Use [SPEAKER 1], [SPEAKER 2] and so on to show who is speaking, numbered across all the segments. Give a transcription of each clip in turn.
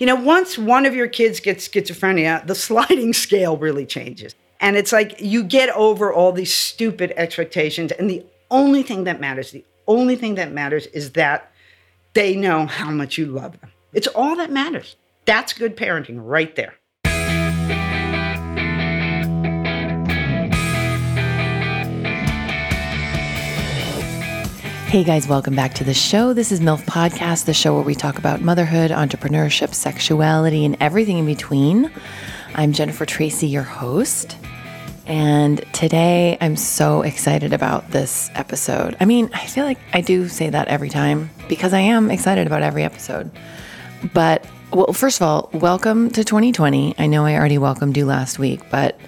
[SPEAKER 1] You know, once one of your kids gets schizophrenia, the sliding scale really changes. And it's like you get over all these stupid expectations. And the only thing that matters, the only thing that matters is that they know how much you love them. It's all that matters. That's good parenting right there.
[SPEAKER 2] Hey guys, welcome back to the show. This is MILF Podcast, the show where we talk about motherhood, entrepreneurship, sexuality, and everything in between. I'm Jennifer Tracy, your host. And today I'm so excited about this episode. I mean, I feel like I do say that every time because I am excited about every episode. But, well, first of all, welcome to 2020. I know I already welcomed you last week, but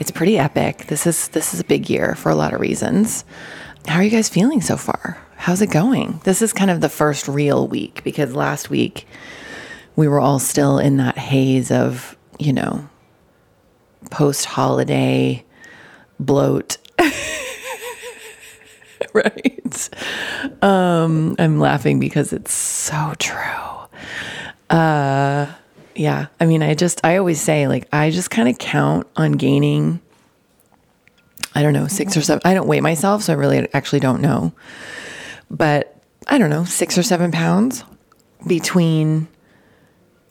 [SPEAKER 2] it's pretty epic. This is this is a big year for a lot of reasons. How are you guys feeling so far? How's it going? This is kind of the first real week because last week we were all still in that haze of, you know, post holiday bloat. right. Um, I'm laughing because it's so true. Uh, yeah. I mean, I just, I always say, like, I just kind of count on gaining, I don't know, six or seven. I don't weigh myself, so I really actually don't know but I don't know, six or seven pounds between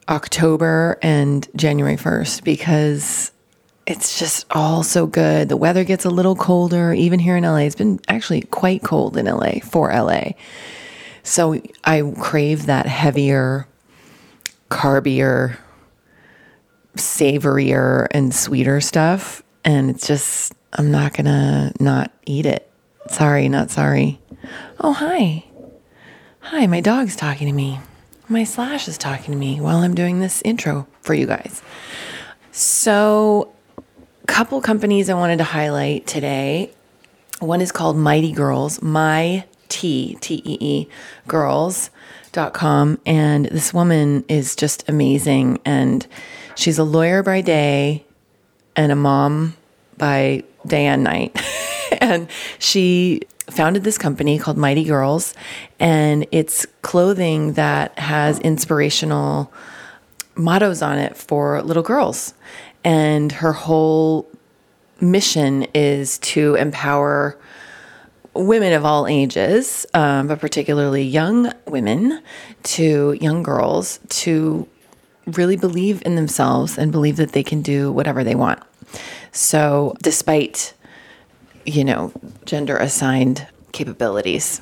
[SPEAKER 2] October and January 1st because it's just all so good. The weather gets a little colder, even here in LA. It's been actually quite cold in LA for LA. So I crave that heavier, carbier, savorier, and sweeter stuff. And it's just, I'm not to not eat it. Sorry, not sorry. Oh, hi. Hi, my dog's talking to me. My slash is talking to me while I'm doing this intro for you guys. So, couple companies I wanted to highlight today. One is called Mighty Girls, my T T E E girls.com and this woman is just amazing and she's a lawyer by day and a mom by day and night. and she founded this company called Mighty Girls, and it's clothing that has inspirational mottos on it for little girls. And her whole mission is to empower women of all ages, um, but particularly young women, to young girls to really believe in themselves and believe that they can do whatever they want. So, despite you know, gender assigned capabilities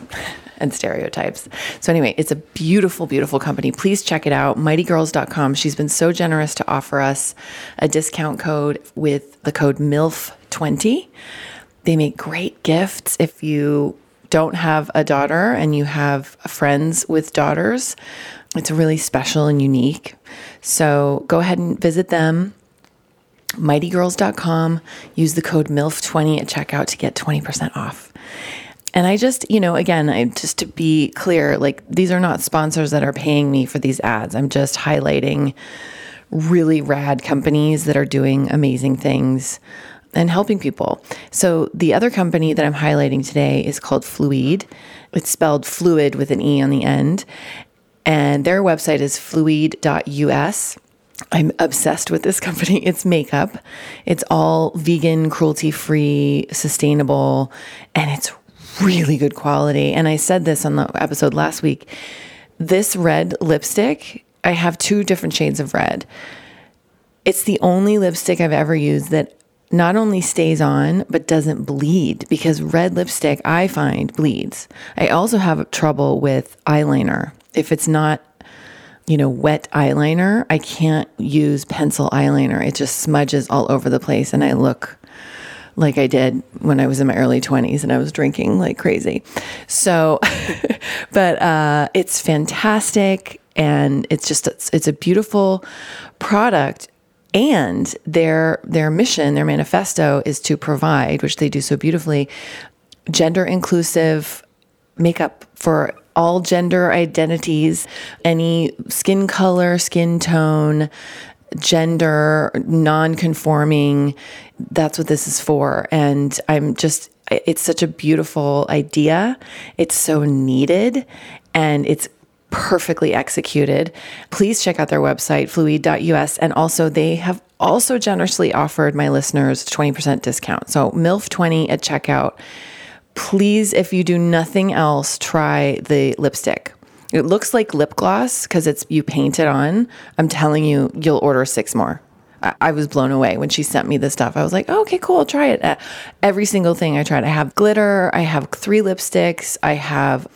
[SPEAKER 2] and stereotypes. So, anyway, it's a beautiful, beautiful company. Please check it out, mightygirls.com. She's been so generous to offer us a discount code with the code MILF20. They make great gifts if you don't have a daughter and you have friends with daughters. It's really special and unique. So, go ahead and visit them mightygirls.com. Use the code MILF20 at checkout to get 20% off. And I just, you know, again, I just to be clear, like these are not sponsors that are paying me for these ads. I'm just highlighting really rad companies that are doing amazing things and helping people. So the other company that I'm highlighting today is called Fluide. It's spelled fluid with an E on the end. And their website is fluide.us. I'm obsessed with this company. It's makeup. It's all vegan, cruelty free, sustainable, and it's really good quality. And I said this on the episode last week. This red lipstick, I have two different shades of red. It's the only lipstick I've ever used that not only stays on, but doesn't bleed because red lipstick, I find, bleeds. I also have trouble with eyeliner. If it's not you know, wet eyeliner, I can't use pencil eyeliner. It just smudges all over the place and I look like I did when I was in my early 20s and I was drinking like crazy. So, but uh, it's fantastic and it's just it's, it's a beautiful product and their their mission, their manifesto is to provide, which they do so beautifully, gender inclusive makeup for all gender identities, any skin color, skin tone, gender, non conforming. That's what this is for. And I'm just, it's such a beautiful idea. It's so needed. And it's perfectly executed. Please check out their website, fluide.us. And also, they have also generously offered my listeners 20% discount. So, MILF20 at checkout. Please, if you do nothing else, try the lipstick. It looks like lip gloss because it's you paint it on. I'm telling you, you'll order six more. I, I was blown away when she sent me this stuff. I was like, oh, okay, cool, I'll try it. Uh, every single thing I tried. I have glitter. I have three lipsticks. I have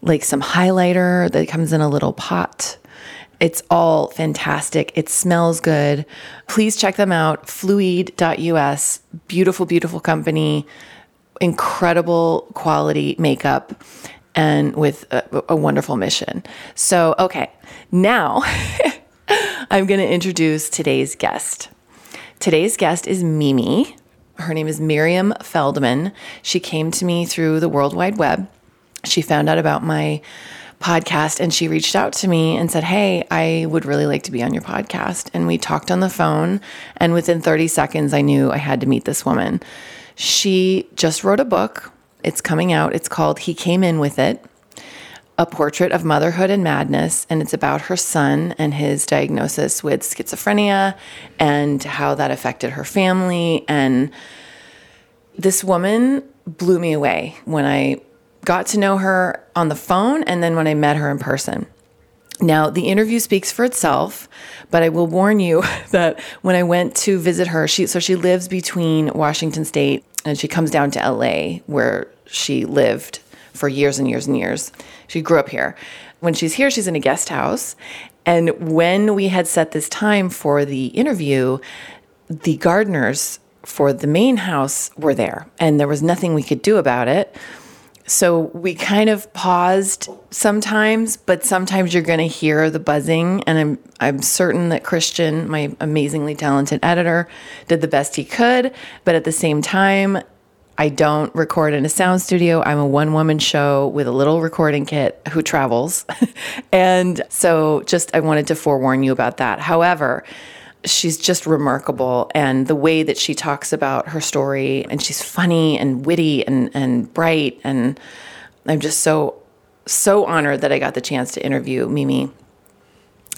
[SPEAKER 2] like some highlighter that comes in a little pot. It's all fantastic. It smells good. Please check them out. Fluide.us. Beautiful, beautiful company. Incredible quality makeup and with a, a wonderful mission. So, okay, now I'm going to introduce today's guest. Today's guest is Mimi. Her name is Miriam Feldman. She came to me through the World Wide Web. She found out about my podcast and she reached out to me and said, Hey, I would really like to be on your podcast. And we talked on the phone. And within 30 seconds, I knew I had to meet this woman. She just wrote a book. It's coming out. It's called He Came In With It A Portrait of Motherhood and Madness. And it's about her son and his diagnosis with schizophrenia and how that affected her family. And this woman blew me away when I got to know her on the phone and then when I met her in person. Now, the interview speaks for itself, but I will warn you that when I went to visit her, she so she lives between Washington State and she comes down to LA where she lived for years and years and years. She grew up here. When she's here, she's in a guest house. And when we had set this time for the interview, the gardeners for the main house were there, and there was nothing we could do about it. So we kind of paused sometimes, but sometimes you're going to hear the buzzing. And I'm I'm certain that Christian, my amazingly talented editor, did the best he could. But at the same time, I don't record in a sound studio. I'm a one woman show with a little recording kit who travels. and so just I wanted to forewarn you about that. However, she's just remarkable and the way that she talks about her story and she's funny and witty and and bright and I'm just so so honored that I got the chance to interview Mimi.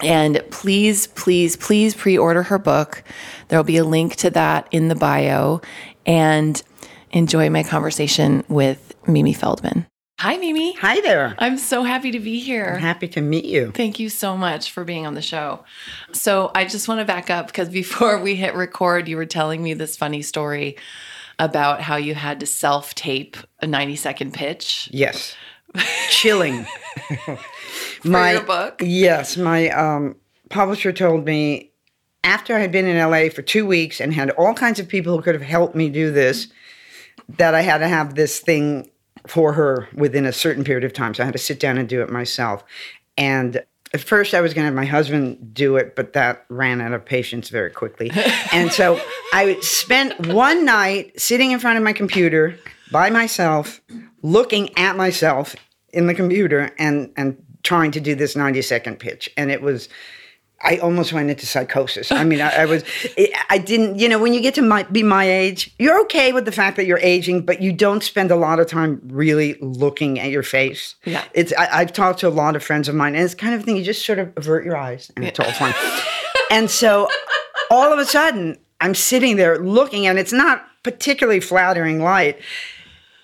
[SPEAKER 2] And please, please, please pre-order her book. There'll be a link to that in the bio and enjoy my conversation with Mimi Feldman. Hi, Mimi.
[SPEAKER 1] Hi there.
[SPEAKER 2] I'm so happy to be here.
[SPEAKER 1] I'm happy to meet you.
[SPEAKER 2] Thank you so much for being on the show. So, I just want to back up because before we hit record, you were telling me this funny story about how you had to self tape a 90 second pitch.
[SPEAKER 1] Yes. Chilling.
[SPEAKER 2] for my your book?
[SPEAKER 1] Yes. My um, publisher told me after I had been in LA for two weeks and had all kinds of people who could have helped me do this, that I had to have this thing for her within a certain period of time. So I had to sit down and do it myself. And at first, I was going to have my husband do it, but that ran out of patience very quickly. and so I spent one night sitting in front of my computer by myself, looking at myself in the computer and, and trying to do this 90 second pitch. And it was I almost went into psychosis. I mean, I, I was, I didn't, you know, when you get to my, be my age, you're okay with the fact that you're aging, but you don't spend a lot of time really looking at your face.
[SPEAKER 2] Yeah.
[SPEAKER 1] It's, I, have talked to a lot of friends of mine, and it's kind of thing you just sort of avert your eyes and yeah. it's all fine. and so all of a sudden, I'm sitting there looking, and it's not particularly flattering light.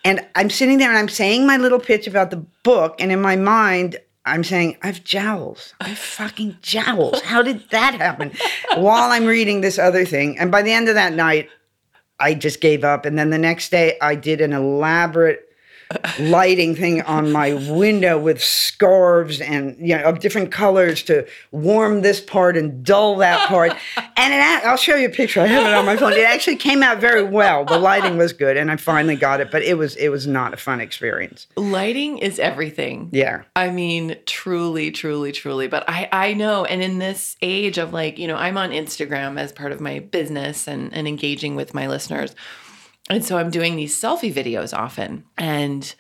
[SPEAKER 1] And I'm sitting there and I'm saying my little pitch about the book, and in my mind, I'm saying, I have jowls. I have fucking jowls. How did that happen? While I'm reading this other thing. And by the end of that night, I just gave up. And then the next day, I did an elaborate lighting thing on my window with scarves and you know of different colors to warm this part and dull that part. and it, I'll show you a picture. I have it on my phone. It actually came out very well. The lighting was good, and I finally got it. But it was it was not a fun experience.
[SPEAKER 2] Lighting is everything.
[SPEAKER 1] Yeah.
[SPEAKER 2] I mean, truly, truly, truly. But I I know, and in this age of like you know, I'm on Instagram as part of my business and and engaging with my listeners and so I'm doing these selfie videos often. And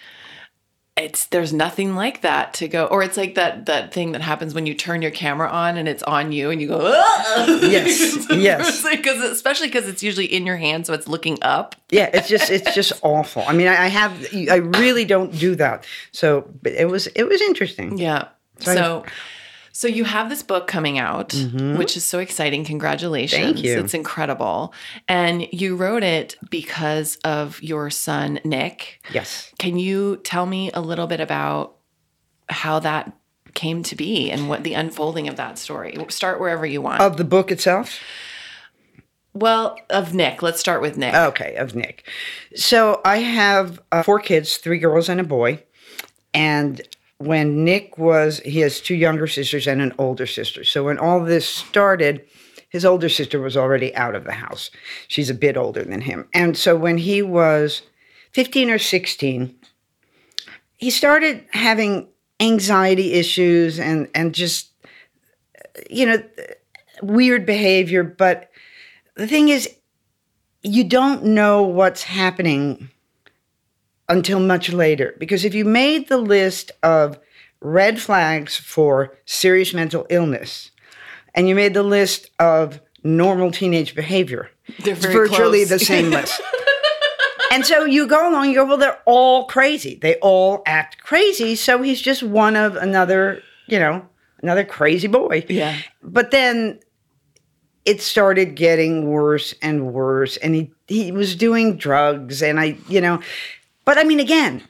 [SPEAKER 2] it's there's nothing like that to go or it's like that that thing that happens when you turn your camera on and it's on you and you go
[SPEAKER 1] yes yes.
[SPEAKER 2] because especially because it's usually in your hand so it's looking up.
[SPEAKER 1] Yeah it's just it's just awful. I mean I, I have i really don't do that. So but it was it was interesting.
[SPEAKER 2] Yeah. So, so you have this book coming out, which is so exciting. Congratulations.
[SPEAKER 1] Mm-hmm. Thank you.
[SPEAKER 2] It's incredible. And you wrote it because of your son, Nick.
[SPEAKER 1] Yes.
[SPEAKER 2] Can you tell me a little bit about how that came to be and what the unfolding of that story? Start wherever you want.
[SPEAKER 1] Of the book itself?
[SPEAKER 2] well, of Nick. Let's start with Nick.
[SPEAKER 1] Okay, of Nick. So I have uh, four kids, three girls and a boy. And when Nick was, he has two younger sisters and an older sister. So when all this started, his older sister was already out of the house. She's a bit older than him. And so when he was 15 or 16, he started having anxiety issues and, and just, you know, weird behavior. But the thing is, you don't know what's happening until much later. Because if you made the list of red flags for serious mental illness and you made the list of normal teenage behavior,
[SPEAKER 2] They're
[SPEAKER 1] it's virtually
[SPEAKER 2] close.
[SPEAKER 1] the same list. and so you go along, you go, well, they're all crazy. They all act crazy. So he's just one of another, you know, another crazy boy.
[SPEAKER 2] Yeah.
[SPEAKER 1] But then it started getting worse and worse and he he was doing drugs and I you know but I mean again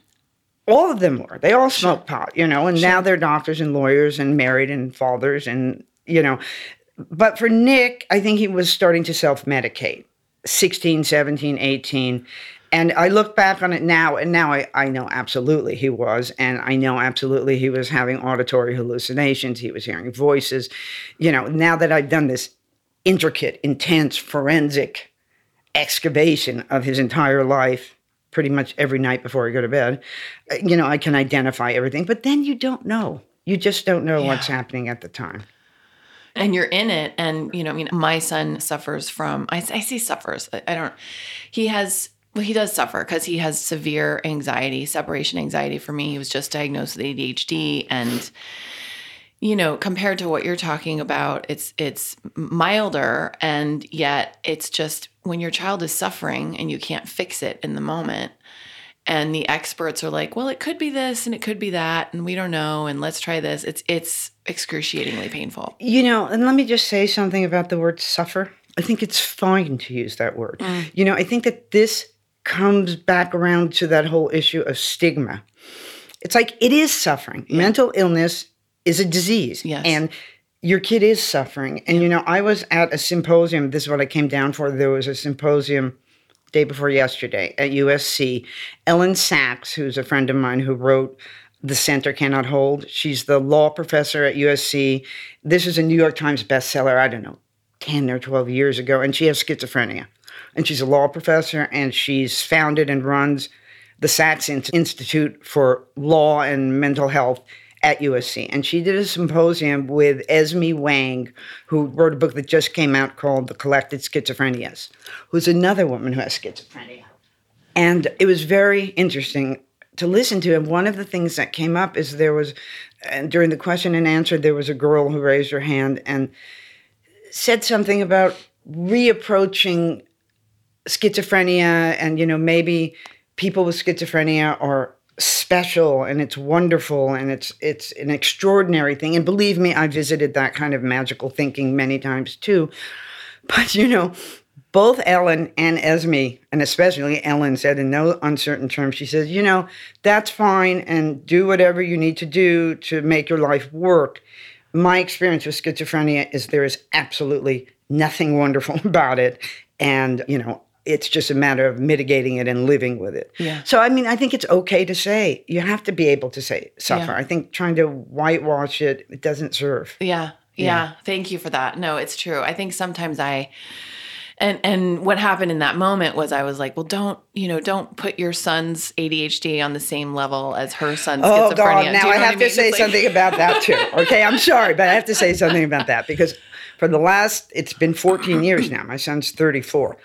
[SPEAKER 1] all of them were they all smoked pot you know and now they're doctors and lawyers and married and fathers and you know but for Nick I think he was starting to self-medicate 16 17 18 and I look back on it now, and now I, I know absolutely he was. And I know absolutely he was having auditory hallucinations. He was hearing voices. You know, now that I've done this intricate, intense, forensic excavation of his entire life, pretty much every night before I go to bed, uh, you know, I can identify everything. But then you don't know. You just don't know what's happening at the time.
[SPEAKER 2] and you're in it and you know i mean my son suffers from i, I say suffers I, I don't he has well he does suffer because he has severe anxiety separation anxiety for me he was just diagnosed with adhd and you know compared to what you're talking about it's it's milder and yet it's just when your child is suffering and you can't fix it in the moment and the experts are like well it could be this and it could be that and we don't know and let's try this it's it's excruciatingly painful
[SPEAKER 1] You know, and let me just say something about the word suffer. I think it's fine to use that word.
[SPEAKER 2] Mm.
[SPEAKER 1] You know, I think that this comes back around to that whole issue of stigma. It's like it is suffering. Mental illness is a disease.
[SPEAKER 2] Yes.
[SPEAKER 1] And your kid is suffering. And, you know, I was at a symposium. This is what I came down for. There was a symposium day before yesterday at USC. Elyn Saks, who's a friend of mine who wrote The Center Cannot Hold, she's the law professor at USC. This is a New York Times bestseller, I don't know, 10 or 12 years ago, and she has schizophrenia. And she's a law professor, and she's founded and runs the Saks Institute for Law and Mental Health at USC. And she did a symposium with Esme Wang, who wrote a book that just came out called The Collected Schizophrenias, who's another woman who has schizophrenia. And it was very interesting to listen to. And one of the things that came up is there was, during the question and answer, there was a girl who raised her hand and said something about reapproaching schizophrenia and, you know, maybe people with schizophrenia are special and it's wonderful and it's it's an extraordinary thing. And believe me i visited that kind of magical thinking many times too. But you know both elyn and esme and especially elyn said in no uncertain terms she says you know that's fine and do whatever you need to do to make your life work. My experience with schizophrenia is there is absolutely nothing wonderful about it. And you know it's just a matter of mitigating it and living with it.
[SPEAKER 2] Yeah.
[SPEAKER 1] So I mean, I think it's okay to say. You have to be able to say suffer.
[SPEAKER 2] Yeah.
[SPEAKER 1] I think trying to whitewash it it doesn't serve.
[SPEAKER 2] Yeah, yeah. Thank you for that. No, it's true. I think sometimes I and and what happened in that moment was I was like, well, don't you know, don't put your son's ADHD on the same level as her son's
[SPEAKER 1] Oh
[SPEAKER 2] schizophrenia.
[SPEAKER 1] God! Now
[SPEAKER 2] you know
[SPEAKER 1] I have to
[SPEAKER 2] mean?
[SPEAKER 1] say
[SPEAKER 2] like-
[SPEAKER 1] something about that too. Okay, I'm sorry, but I have to say something about that because for the last, it's been 14 years now. My son's 34.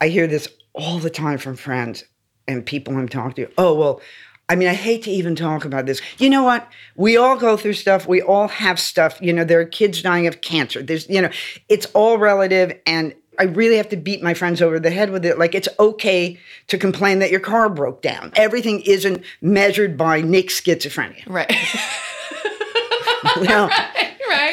[SPEAKER 1] I hear this all the time from friends and people I'm talking to. Oh well, I mean, I hate to even talk about this. You know what? We all go through stuff. We all have stuff. You know, there are kids dying of cancer. There's, you know, it's all relative and. I really have to beat my friends over the head with it. Like, it's okay to complain that your car broke down. Everything isn't measured by Nick's schizophrenia.
[SPEAKER 2] Right.
[SPEAKER 1] you know?
[SPEAKER 2] right.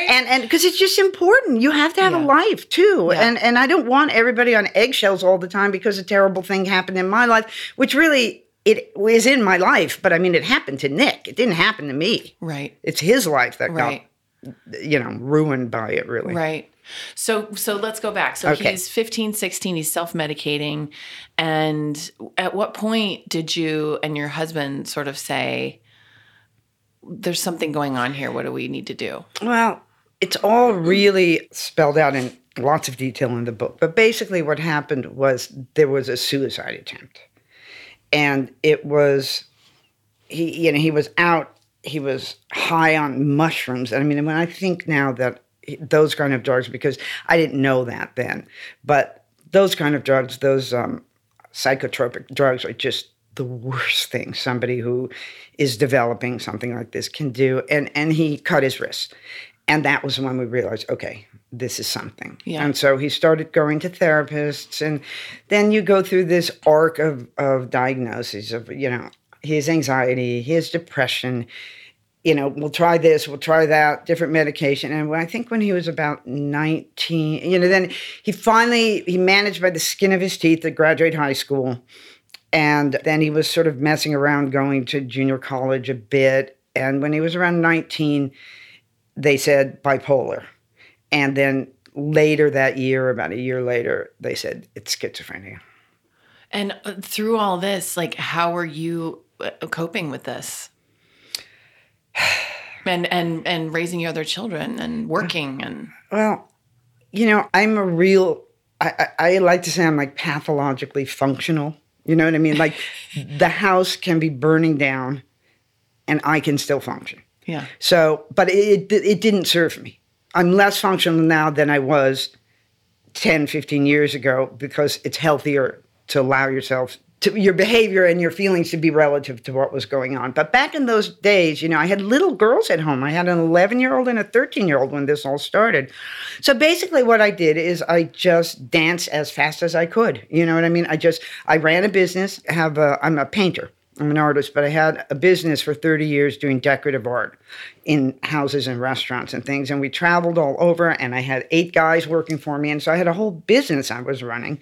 [SPEAKER 1] and and because it's just important you have to have
[SPEAKER 2] Yeah.
[SPEAKER 1] a life too
[SPEAKER 2] Yeah.
[SPEAKER 1] and and i don't want everybody on eggshells all the time because a terrible thing happened in my life which really it was in my life but i mean it happened to nick it didn't happen to me
[SPEAKER 2] right.
[SPEAKER 1] it's his life that
[SPEAKER 2] Right.
[SPEAKER 1] got you know ruined by it really
[SPEAKER 2] Right. So so let's go back. So
[SPEAKER 1] Okay.
[SPEAKER 2] he's 15, 16, he's self-medicating. And at what point did you and your husband sort of say there's something going on here. What do we need to do?
[SPEAKER 1] Well, it's all really spelled out in lots of detail in the book. But basically, what happened was there was a suicide attempt, and it was he. You know, he was out. He was high on mushrooms. And I mean, when I think now that those kind of drugs, because I didn't know that then, but those kind of drugs, those um, psychotropic drugs, are just the worst thing somebody who is developing something like this can do. And and he cut his wrist. And that was when we realized, okay, this is something.
[SPEAKER 2] Yeah.
[SPEAKER 1] And so he started going to therapists. And then you go through this arc of, of diagnoses of, you know, his anxiety, his depression. You know, we'll try this, we'll try that, different medication. And I think when he was about 19, you know, then he finally, he managed by the skin of his teeth to graduate high school. And then he was sort of messing around going to junior college a bit. And when he was around 19, they said bipolar. And then later that year, about a year later, they said it's schizophrenia.
[SPEAKER 2] And uh, through all this, like, how are you uh, coping with this? And and and raising your other children and working and
[SPEAKER 1] Well, you know, I'm a real, I, I, I like to say I'm like pathologically functional. You know what I mean? Like the house can be burning down and I can still function.
[SPEAKER 2] Yeah,
[SPEAKER 1] So, but it, it, didn't serve me. I'm less functional now than I was 10, 15 years ago because it's healthier to allow yourself to your behavior and your feelings to be relative to what was going on. But back in those days, you know, I had little girls at home. I had an 11 year old and a 13 year old when this all started. So basically, what I did is I just danced as fast as I could. You know what I mean? I just, I ran a business, have a, I'm a painter. I'm an artist, but I had a business for 30 years doing decorative art in houses and restaurants and things. And we traveled all over, and I had eight guys working for me. And so I had a whole business I was running.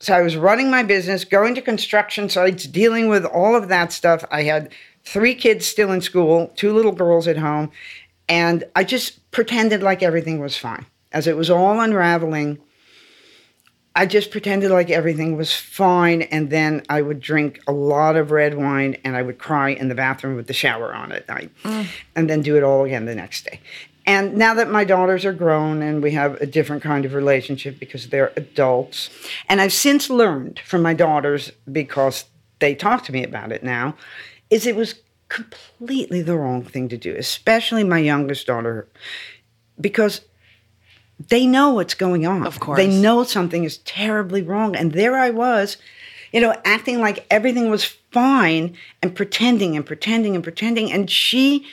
[SPEAKER 1] So I was running my business, going to construction sites, dealing with all of that stuff. I had three kids still in school, two little girls at home. And I just pretended like everything was fine. As it was all unraveling, I just pretended like everything was fine, and then I would drink a lot of red wine and I would cry in the bathroom with the shower on at night, mm. and then do it all again the next day. And now that my daughters are grown and we have a different kind of relationship because they're adults, and I've since learned from my daughters because they talk to me about it now, is it was completely the wrong thing to do, especially my youngest daughter, because they know what's going on.
[SPEAKER 2] Of course.
[SPEAKER 1] They know something is terribly wrong. And there I was, you know, acting like everything was fine and pretending and pretending and pretending. And she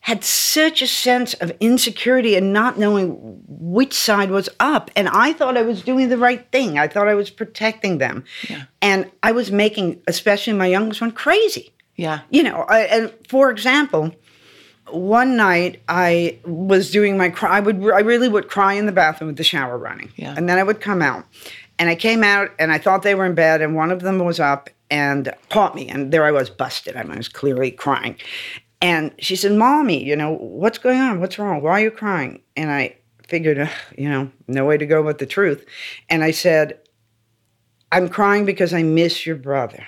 [SPEAKER 1] had such a sense of insecurity and not knowing which side was up. And I thought I was doing the right thing. I thought I was protecting them.
[SPEAKER 2] Yeah.
[SPEAKER 1] And I was making, especially my youngest one, crazy.
[SPEAKER 2] yeah,
[SPEAKER 1] You know, I, and for example, one night I was doing my cry. I would, I really would cry in the bathroom with the shower running,
[SPEAKER 2] Yeah.
[SPEAKER 1] and then I would come out, and I came out and I thought they were in bed, and one of them was up and caught me, and there I was busted. I was clearly crying, and she said, "Mommy, you know what's going on? What's wrong? Why are you crying?" And I figured, you know, no way to go but the truth, and I said, "I'm crying because I miss your brother."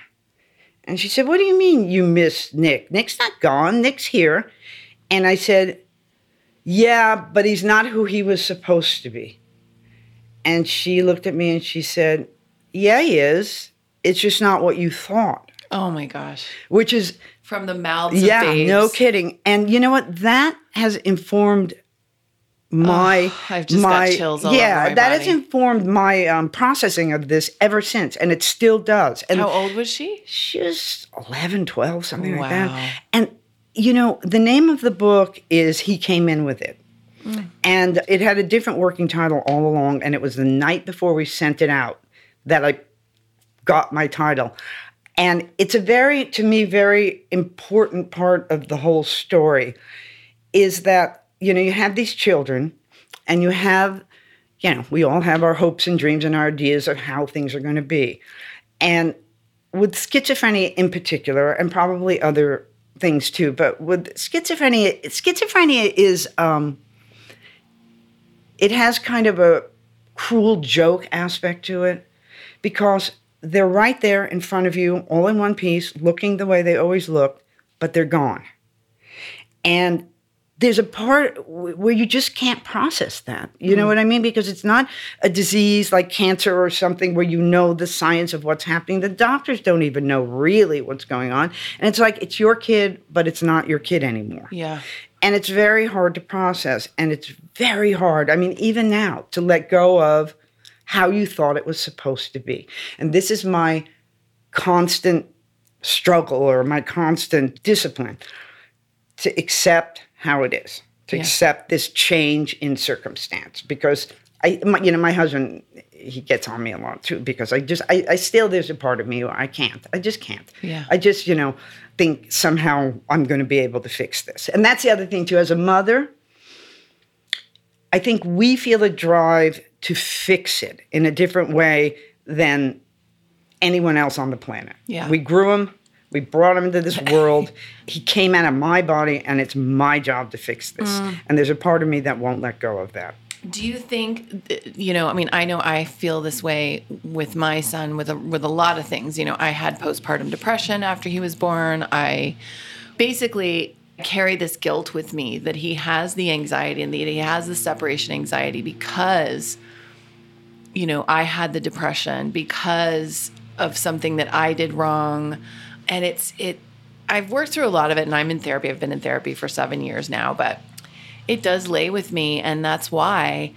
[SPEAKER 1] And she said, What do you mean you miss Nick? Nick's not gone, Nick's here. And I said, Yeah, but he's not who he was supposed to be. And she looked at me and she said, Yeah, he is. It's just not what you thought.
[SPEAKER 2] Oh my gosh,
[SPEAKER 1] Which is,
[SPEAKER 2] from the mouths
[SPEAKER 1] yeah, no kidding. And you know what? That has informed my
[SPEAKER 2] I've just got
[SPEAKER 1] my
[SPEAKER 2] chills all
[SPEAKER 1] yeah that has informed my um, processing of this ever since and it still does and
[SPEAKER 2] How old was she?
[SPEAKER 1] she was 11 12 something like that and you know the name of the book is he came in with it. Mm. And it had a different working title all along and it was the night before we sent it out that i got my title. And it's a very to me very important part of the whole story is that, you know, you have these children and you have, you know, we all have our hopes and dreams and our ideas of how things are going to be. And with schizophrenia in particular, and probably other things too, but with schizophrenia, schizophrenia is, um, it has kind of a cruel joke aspect to it because they're right there in front of you, all in one piece, looking the way they always look, but they're gone. And there's a part where you just can't process that. You know mm. what I mean? Because it's not a disease like cancer or something where you know the science of what's happening. The doctors don't even know really what's going on. And it's like it's your kid, but it's not your kid anymore.
[SPEAKER 2] Yeah.
[SPEAKER 1] And it's very hard to process. And it's very hard, I mean, even now, to let go of how you thought it was supposed to be. And this is my constant struggle or my constant discipline to accept how it is, to
[SPEAKER 2] Yeah.
[SPEAKER 1] accept this change in circumstance. Because I, my, you know, my husband, he gets on me a lot too because I just, I, I still, there's a part of me I can't. I just can't.
[SPEAKER 2] Yeah.
[SPEAKER 1] I just, you know, think somehow I'm going to be able to fix this. And that's the other thing too. As a mother, I think we feel a drive to fix it in a different way than anyone else on the planet.
[SPEAKER 2] Yeah.
[SPEAKER 1] We grew him, we brought him into this world. he came out of my body, and it's my job to fix this.
[SPEAKER 2] Mm.
[SPEAKER 1] And there's a part of me that won't let go of that.
[SPEAKER 2] Do you think, you know, I mean, I know I feel this way with my son with a, with a lot of things. You know, I had postpartum depression after he was born. I basically carry this guilt with me that he has the anxiety and that he has the separation anxiety because, you know, I had the depression because of something that I did wrong. And it's, it, I've worked through a lot of it and I'm in therapy. I've been in therapy for seven years now, but it does lay with me and that's why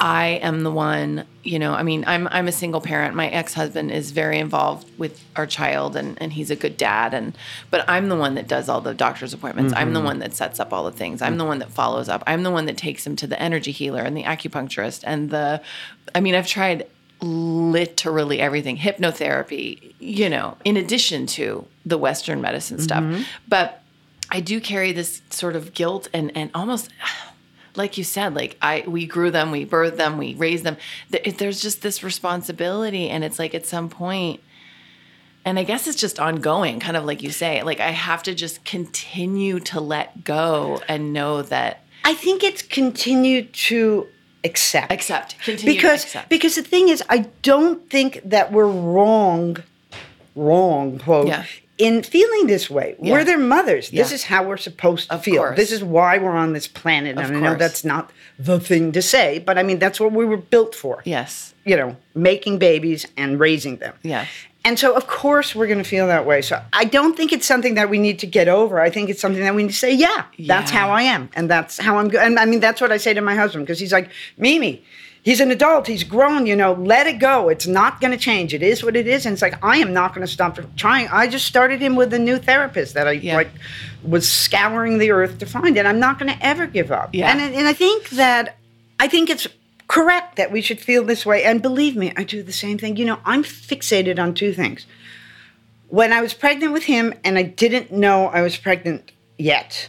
[SPEAKER 2] i am the one you know i mean i'm i'm a single parent. My ex-husband is very involved with our child and and he's a good dad and but i'm the one that does all the doctor's appointments. I'm the mm-hmm. one that sets up all the things. I'm the one that follows up. I'm the one that takes him to the energy healer and the acupuncturist and the i mean i've tried literally everything hypnotherapy you know in addition to the western medicine stuff mm-hmm. but I do carry this sort of guilt and and almost like you said, like I we grew them, we birthed them, we raised them. There's just this responsibility, and it's like at some point, and I guess it's just ongoing, kind of like you say. Like I have to just continue to let go and know that
[SPEAKER 1] I think it's continued to accept.
[SPEAKER 2] accept, continue
[SPEAKER 1] because
[SPEAKER 2] to accept.
[SPEAKER 1] because the thing is i don't think that we're wrong wrong quote
[SPEAKER 2] Yeah.
[SPEAKER 1] in feeling this way
[SPEAKER 2] Yeah.
[SPEAKER 1] we're their mothers this is how we're supposed to
[SPEAKER 2] Of
[SPEAKER 1] feel
[SPEAKER 2] course.
[SPEAKER 1] this is why we're on this planet
[SPEAKER 2] Of
[SPEAKER 1] and i know
[SPEAKER 2] course.
[SPEAKER 1] that's not the thing to say but i mean that's what we were built for
[SPEAKER 2] yes,
[SPEAKER 1] you know making babies and raising them
[SPEAKER 2] Yes.
[SPEAKER 1] And so of course we're going to feel that way. So i don't think it's something that we need to get over. I think it's something that we need to say yeah, that's
[SPEAKER 2] Yeah.
[SPEAKER 1] how i am and that's how i'm go- and i mean that's what i say to my husband because he's like mimi he's an adult he's grown you know let it go. It's not going to change. It is what it is. And it's like i am not going to stop trying. I just started him with a new therapist that i
[SPEAKER 2] Yeah.
[SPEAKER 1] like was scouring the earth to find and i'm not going to ever give up.
[SPEAKER 2] Yeah.
[SPEAKER 1] and, and i think that i think it's correct that we should feel this way. And believe me i do the same thing. You know i'm fixated on two things. When I was pregnant with him and I didn't know I was pregnant yet,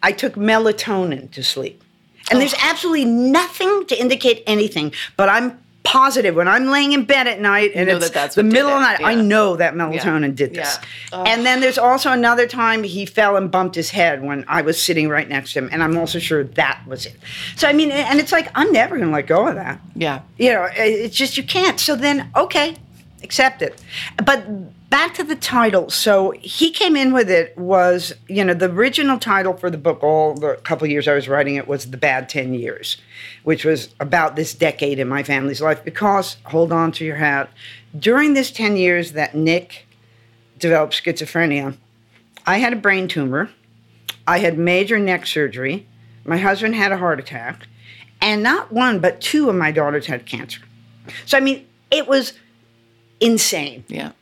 [SPEAKER 1] I took melatonin to sleep. And there's absolutely nothing to indicate anything, but I'm positive when I'm laying in bed at night and it's
[SPEAKER 2] that that's
[SPEAKER 1] the middle of the night, I know that melatonin did this.
[SPEAKER 2] Yeah.
[SPEAKER 1] And then there's also another time he fell and bumped his head when I was sitting right next to him, and I'm also sure that was it. So I mean, and it's like I'm never gonna let go of that.
[SPEAKER 2] Yeah,
[SPEAKER 1] you know it's just you can't. So then okay accept it. But back to the title. So he came in with it was you know the original title for the book all the couple years i was writing it was the bad 10 years which was about this decade in my family's life because hold on to your hat during this 10 years that nick developed schizophrenia i had a brain tumor i had major neck surgery my husband had a heart attack and not one but two of my daughters had cancer. So i mean it was insane.
[SPEAKER 2] Yeah,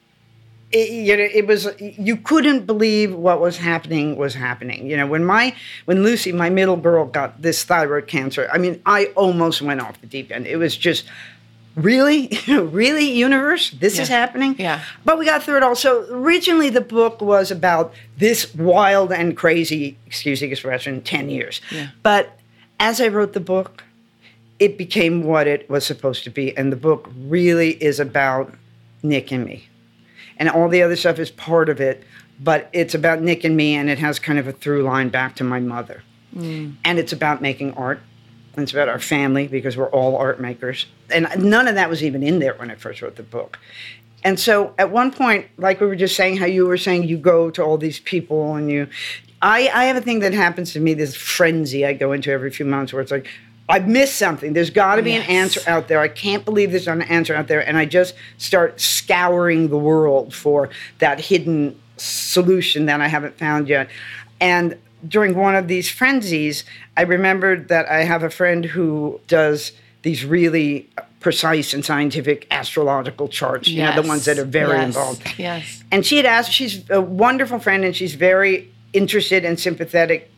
[SPEAKER 1] it, you know, it was you couldn't believe what was happening was happening. You know, when my when Lucy, my middle girl, got this thyroid cancer, I mean, I almost went off the deep end. It was just really, really, universe, this is happening.
[SPEAKER 2] Yeah.
[SPEAKER 1] But we got through it all. So originally, the book was about this wild and crazy, excuse the expression, ten years.
[SPEAKER 2] Yeah.
[SPEAKER 1] But as I wrote the book, it became what it was supposed to be, and the book really is about Nick and me, and all the other stuff is part of it. But it's about Nick and me, and it has kind of a through line back to my mother, mm. and it's about making art. And it's about our family because we're all art makers. And none of that was even in there when I first wrote the book. And so at one point, like we were just saying, how you were saying you go to all these people and you, I, I have a thing that happens to me, this frenzy I go into every few months where it's like, I've missed something. There's got to be an answer out there. I can't believe there's an answer out there. And I just start scouring the world for that hidden solution that I haven't found yet. And during one of these frenzies, I remembered that I have a friend who does these really precise and scientific astrological charts, you know, the ones that are very
[SPEAKER 2] yes,
[SPEAKER 1] involved.
[SPEAKER 2] Yes.
[SPEAKER 1] And she had asked, she's a wonderful friend and she's very interested and sympathetic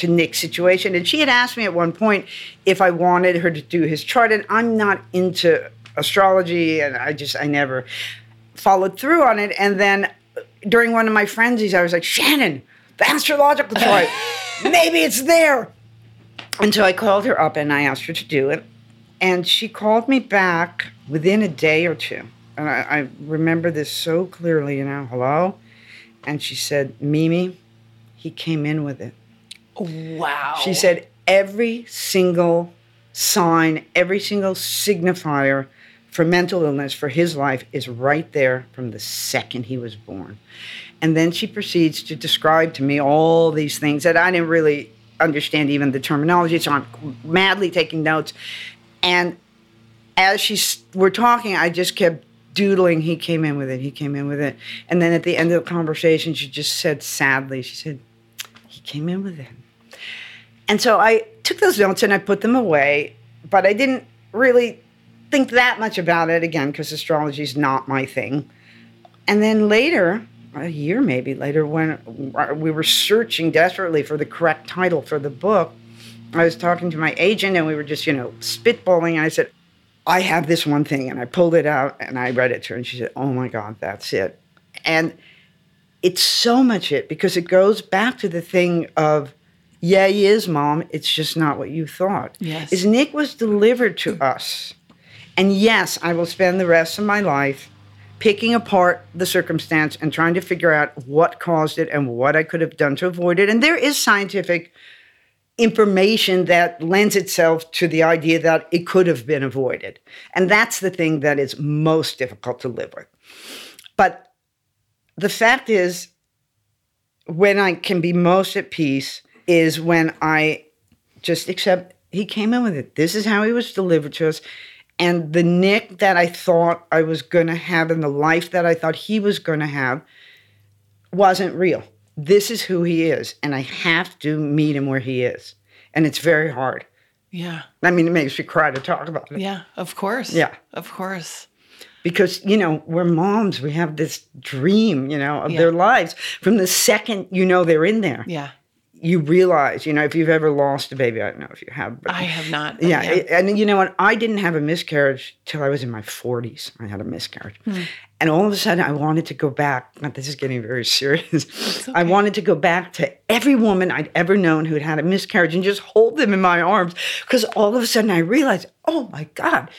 [SPEAKER 1] to Nick's situation. And she had asked me at one point if I wanted her to do his chart. And I'm not into astrology and I just, I never followed through on it. And then uh, during one of my frenzies, I was like, Shannon, the astrological chart, maybe it's there. And so I called her up and I asked her to do it. And she called me back within a day or two. And I, I remember this so clearly, you know, hello? And she said, Mimi, he came in with it.
[SPEAKER 2] Wow.
[SPEAKER 1] She said, every single sign, every single signifier for mental illness for his life is right there from the second he was born. And then she proceeds to describe to me all these things that I didn't really understand even the terminology. So I'm madly taking notes. And as she s- we're talking, I just kept doodling. He came in with it. He came in with it. And then at the end of the conversation, she just said sadly, she said, "He came in with it." And so I took those notes and I put them away, but I didn't really think that much about it again because astrology is not my thing. And then later, a year maybe later, when we were searching desperately for the correct title for the book, I was talking to my agent and we were just, you know, spitballing. And I said, I have this one thing. And I pulled it out and I read it to her. And she said, Oh my God, that's it. And it's so much it because it goes back to the thing of, yeah, he is, mom. It's just not what you thought.
[SPEAKER 2] Yes.
[SPEAKER 1] Is Nick was delivered to us. And yes, I will spend the rest of my life picking apart the circumstance and trying to figure out what caused it and what I could have done to avoid it. And there is scientific information that lends itself to the idea that it could have been avoided. And that's the thing that is most difficult to live with. But the fact is, when I can be most at peace is when I just accept he came in with it. This is how he was delivered to us. And the Nick that I thought I was going to have and the life that I thought he was going to have wasn't real. This is who he is. And I have to meet him where he is. And it's very hard.
[SPEAKER 2] Yeah.
[SPEAKER 1] I mean, it makes me cry to talk about it.
[SPEAKER 2] Yeah. Of course.
[SPEAKER 1] Yeah.
[SPEAKER 2] Of course.
[SPEAKER 1] because you know we're moms we have this dream you know of
[SPEAKER 2] Yeah.
[SPEAKER 1] their lives from the second you know they're in there
[SPEAKER 2] Yeah.
[SPEAKER 1] You realize you know if you've ever lost a baby i don't know if you have but
[SPEAKER 2] I have not.
[SPEAKER 1] yeah, it- and you know what i didn't have a miscarriage till i was in my 40s i had a miscarriage
[SPEAKER 2] Hmm.
[SPEAKER 1] and all of a sudden i wanted to go back now, this is getting very serious i wanted to go back to every woman i'd ever known who had had a miscarriage and just hold them in my arms because all of a sudden i realized oh my god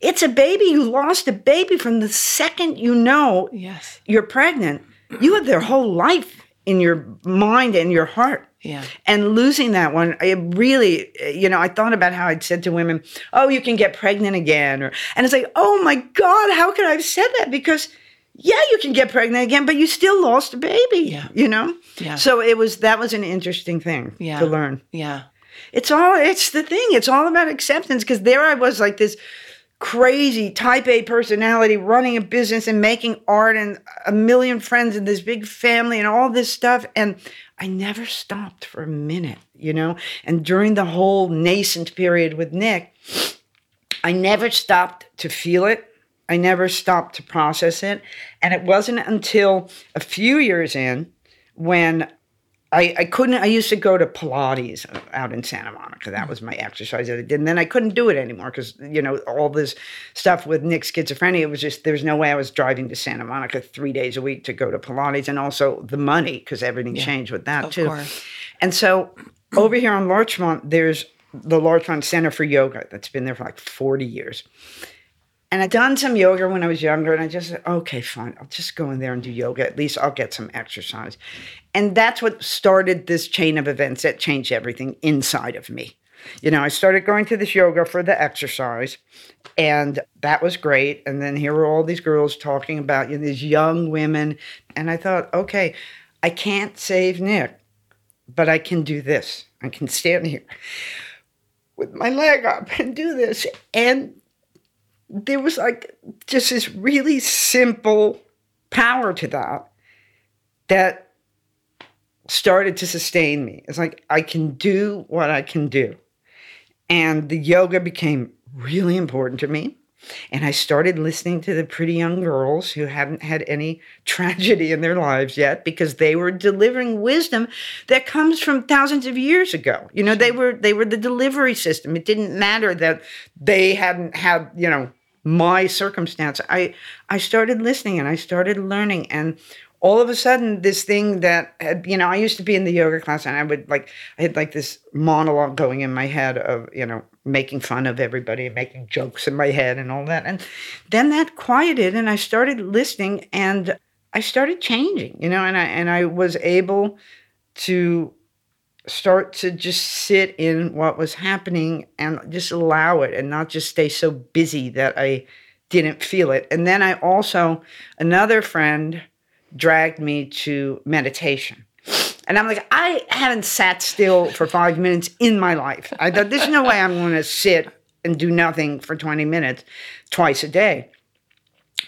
[SPEAKER 1] it's a baby you lost a baby from the second you know
[SPEAKER 2] Yes.
[SPEAKER 1] you're pregnant you have their whole life in your mind and your heart
[SPEAKER 2] Yeah.
[SPEAKER 1] and losing that one, it really, you know, I thought about how I'd said to women, "Oh, you can get pregnant again," or, and it's like, "Oh my God, how could I have said that?" Because, yeah, you can get pregnant again, but you still lost a baby.
[SPEAKER 2] Yeah.
[SPEAKER 1] you know.
[SPEAKER 2] Yeah.
[SPEAKER 1] So it was that was an interesting thing
[SPEAKER 2] Yeah.
[SPEAKER 1] to learn.
[SPEAKER 2] Yeah.
[SPEAKER 1] It's all it's the thing. It's all about acceptance because there I was like this crazy type A personality running a business and making art and a million friends and this big family and all this stuff and I never stopped for a minute, you know? And during the whole nascent period with Nick, I never stopped to feel it. I never stopped to process it. And it wasn't until a few years in when I, I couldn't i used to go to pilates out in santa monica. That was my exercise that i did. And then i couldn't do it anymore because you know all this stuff with nick's schizophrenia it was just there's no way i was driving to santa monica three days a week to go to pilates and also the money because everything yeah, changed with that too. course. and so over here on larchmont there's the larchmont center for yoga that's been there for like 40 years and I'd done some yoga when I was younger, and I just said, okay, fine, I'll just go in there and do yoga. At least I'll get some exercise. And that's what started this chain of events that changed everything inside of me. You know, I started going to this yoga for the exercise, and that was great. And then here were all these girls talking about you know, these young women. And I thought, okay, I can't save Nick, but I can do this. I can stand here with my leg up and do this. And there was like just this really simple power to that that started to sustain me. It's like I can do what I can do. And the yoga became really important to me. And I started listening to the pretty young girls who hadn't had any tragedy in their lives yet because they were delivering wisdom that comes from thousands of years ago. You know, they were they were the delivery system. It didn't matter that they hadn't had, you know, my circumstance. I I started listening and I started learning and all of a sudden this thing that had, you know i used to be in the yoga class and i would like i had like this monologue going in my head of you know making fun of everybody and making jokes in my head and all that and then that quieted and i started listening and i started changing you know and i and i was able to start to just sit in what was happening and just allow it and not just stay so busy that I didn't feel it. And then I also, another friend dragged me to meditation. And I'm like, I haven't sat still for five minutes in my life. I thought, there's no way I'm going to sit and do nothing for 20 minutes twice a day.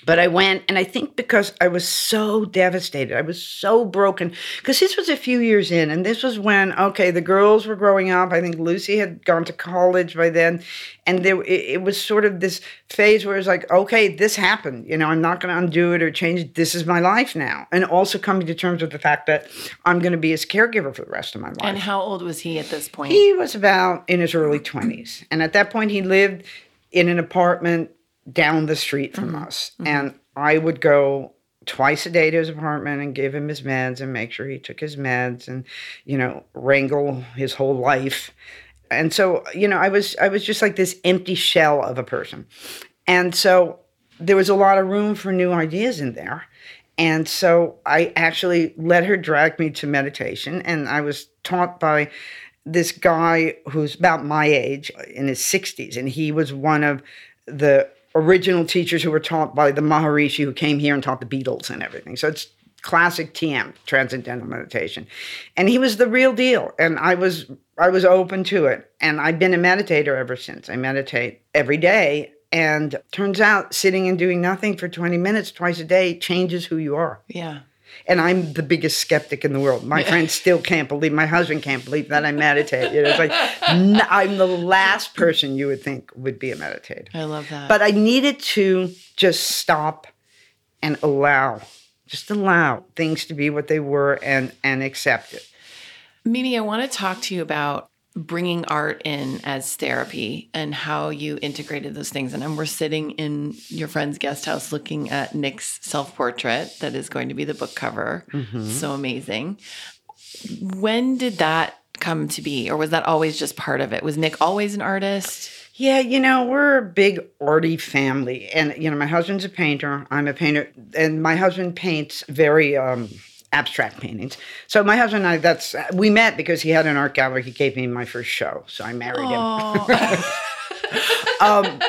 [SPEAKER 1] But I went, and I think because I was so devastated, I was so broken, because this was a few years in, and this was when, okay, the girls were growing up. I think Lucy had gone to college by then, and there it, it was sort of this phase where it's like, okay, this happened. You know, I'm not going to undo it or change it. This is my life now, and also coming to terms with the fact that I'm going to be his caregiver for the rest of my life.
[SPEAKER 2] And how old was he at this point?
[SPEAKER 1] He was about in his early 20s, and at that point, he lived in an apartment down the street from mm-hmm. us. Mm-hmm. And I would go twice a day to his apartment and give him his meds and make sure he took his meds and, you know, wrangle his whole life. And so, you know, I was I was just like this empty shell of a person. And so there was a lot of room for new ideas in there. And so I actually let her drag me to meditation and I was taught by this guy who's about my age in his 60s and he was one of the original teachers who were taught by the Maharishi who came here and taught the Beatles and everything. So it's classic TM, transcendental meditation. And he was the real deal. And I was I was open to it. And I've been a meditator ever since. I meditate every day. And turns out sitting and doing nothing for 20 minutes twice a day changes who you are.
[SPEAKER 2] Yeah.
[SPEAKER 1] And I'm the biggest skeptic in the world. My friends still can't believe, my husband can't believe that I meditate. You know, it's like I'm the last person you would think would be a meditator.
[SPEAKER 2] I love that.
[SPEAKER 1] But I needed to just stop and allow, just allow things to be what they were and and accept it.
[SPEAKER 2] Mimi, I want to talk to you about bringing art in as therapy and how you integrated those things. And we're sitting in your friend's guest house looking at Nick's self portrait that is going to be the book cover. Mm-hmm. So amazing. When did that come to be, or was that always just part of it? Was Nick always an artist?
[SPEAKER 1] Yeah, you know, we're a big arty family. And, you know, my husband's a painter. I'm a painter. And my husband paints very, um, abstract paintings. So my husband and I, that's we met because he had an art gallery. He gave me my first show, so I married him. um,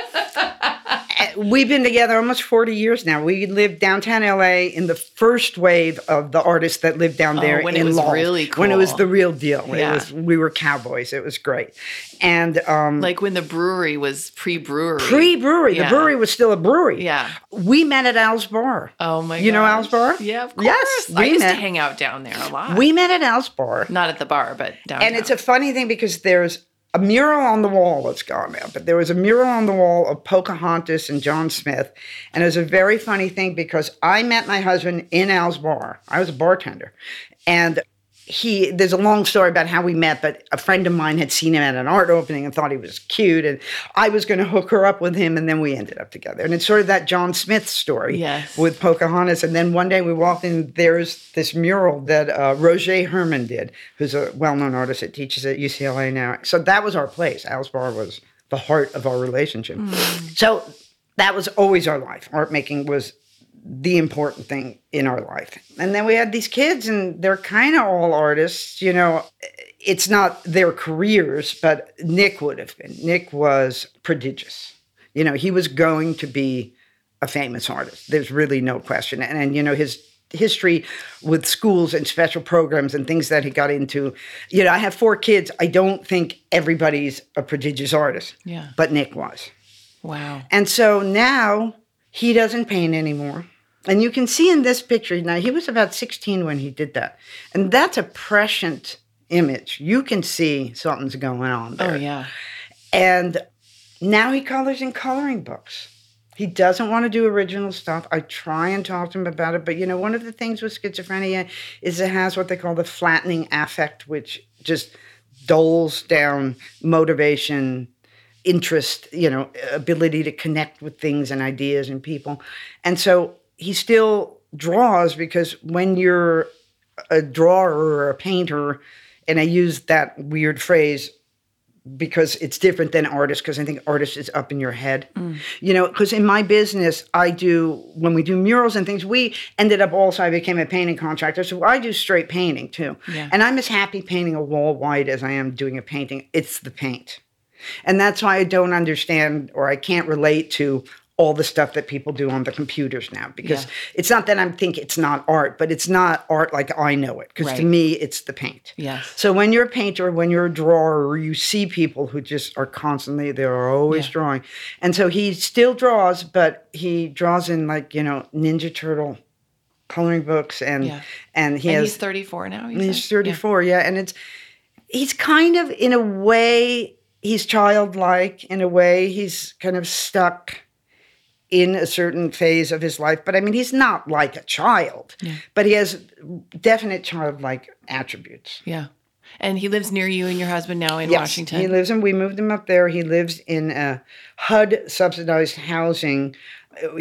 [SPEAKER 1] we've been together almost 40 years now. We lived downtown LA in the first wave of the artists that lived down there
[SPEAKER 2] oh, when it was really cool.
[SPEAKER 1] When it was the real deal.
[SPEAKER 2] Yeah.
[SPEAKER 1] Was, we were cowboys. It was great. And um,
[SPEAKER 2] like when the brewery was pre-brewery.
[SPEAKER 1] Pre-brewery. Yeah. The brewery was still a brewery.
[SPEAKER 2] Yeah.
[SPEAKER 1] We met at Al's Bar.
[SPEAKER 2] Oh my god.
[SPEAKER 1] You
[SPEAKER 2] gosh.
[SPEAKER 1] know Al's Bar?
[SPEAKER 2] Yeah, of course.
[SPEAKER 1] Yes.
[SPEAKER 2] I used
[SPEAKER 1] met.
[SPEAKER 2] to hang out down there a lot.
[SPEAKER 1] We met at Al's Bar.
[SPEAKER 2] Not at the bar, but downtown.
[SPEAKER 1] And it's a funny thing because there's a mural on the wall that's gone now, but there was a mural on the wall of Pocahontas and John Smith. And it was a very funny thing because I met my husband in Al's bar. I was a bartender. And he there's a long story about how we met but a friend of mine had seen him at an art opening and thought he was cute and i was going to hook her up with him and then we ended up together. And it's sort of that john smith story
[SPEAKER 2] Yes.
[SPEAKER 1] with pocahontas and then one day we walked in there's this mural that uh, roger herman did who's a well-known artist that teaches at ucla now. So that was our place. Al's bar was the heart of our relationship. So that was always our life. Art making was the important thing in our life. And then we had these kids, and they're kind of all artists. You know, it's not their careers, but Nick would have been. Nick was prodigious. You know, he was going to be a famous artist. There's really no question. And, and you know, his history with schools and special programs and things that he got into. You know, I have four kids. I don't think everybody's a prodigious artist.
[SPEAKER 2] Yeah.
[SPEAKER 1] But Nick was.
[SPEAKER 2] Wow.
[SPEAKER 1] And so now he doesn't paint anymore. And you can see in this picture, now he was about 16 when he did that. And that's a prescient image. You can see something's going on oh, there.
[SPEAKER 2] Oh yeah.
[SPEAKER 1] And now he colors in coloring books. He doesn't want to do original stuff. I try and talk to him about it, but you know, one of the things with schizophrenia is it has what they call the flattening affect, which just doles down motivation, interest, you know, ability to connect with things and ideas and people. And so he still draws because when you're a drawer or a painter, and I use that weird phrase because it's different than artist because I think artist is up in your head. Mm. You know, because in my business, I do when we do murals and things, we ended up also I became a painting contractor. So I do straight painting too.
[SPEAKER 2] Yeah.
[SPEAKER 1] And I'm as happy painting a wall white as I am doing a painting. It's the paint. And that's why I don't understand or I can't relate to all the stuff that people do on the computers now because
[SPEAKER 2] Yeah.
[SPEAKER 1] it's not that I'm think it's not art, but it's not art like I know it. Because to me, it's the paint.
[SPEAKER 2] Yes.
[SPEAKER 1] So when you're a painter, when you're a drawer, you see people who just are constantly, they're always
[SPEAKER 2] Yeah.
[SPEAKER 1] drawing. And so he still draws, but he draws in like, you know, Ninja Turtle coloring books and
[SPEAKER 2] Yeah.
[SPEAKER 1] and he
[SPEAKER 2] And
[SPEAKER 1] has
[SPEAKER 2] he's 34 now.
[SPEAKER 1] He's
[SPEAKER 2] said?
[SPEAKER 1] 34, yeah. And it's he's kind of in a way he's childlike in a way he's kind of stuck in a certain phase of his life but i mean he's not like a child but he has definite childlike attributes
[SPEAKER 2] Yeah. yeah. And he lives near you and your husband now in
[SPEAKER 1] Yes,
[SPEAKER 2] Washington.
[SPEAKER 1] he lives in we moved him up there he lives in a hud subsidized housing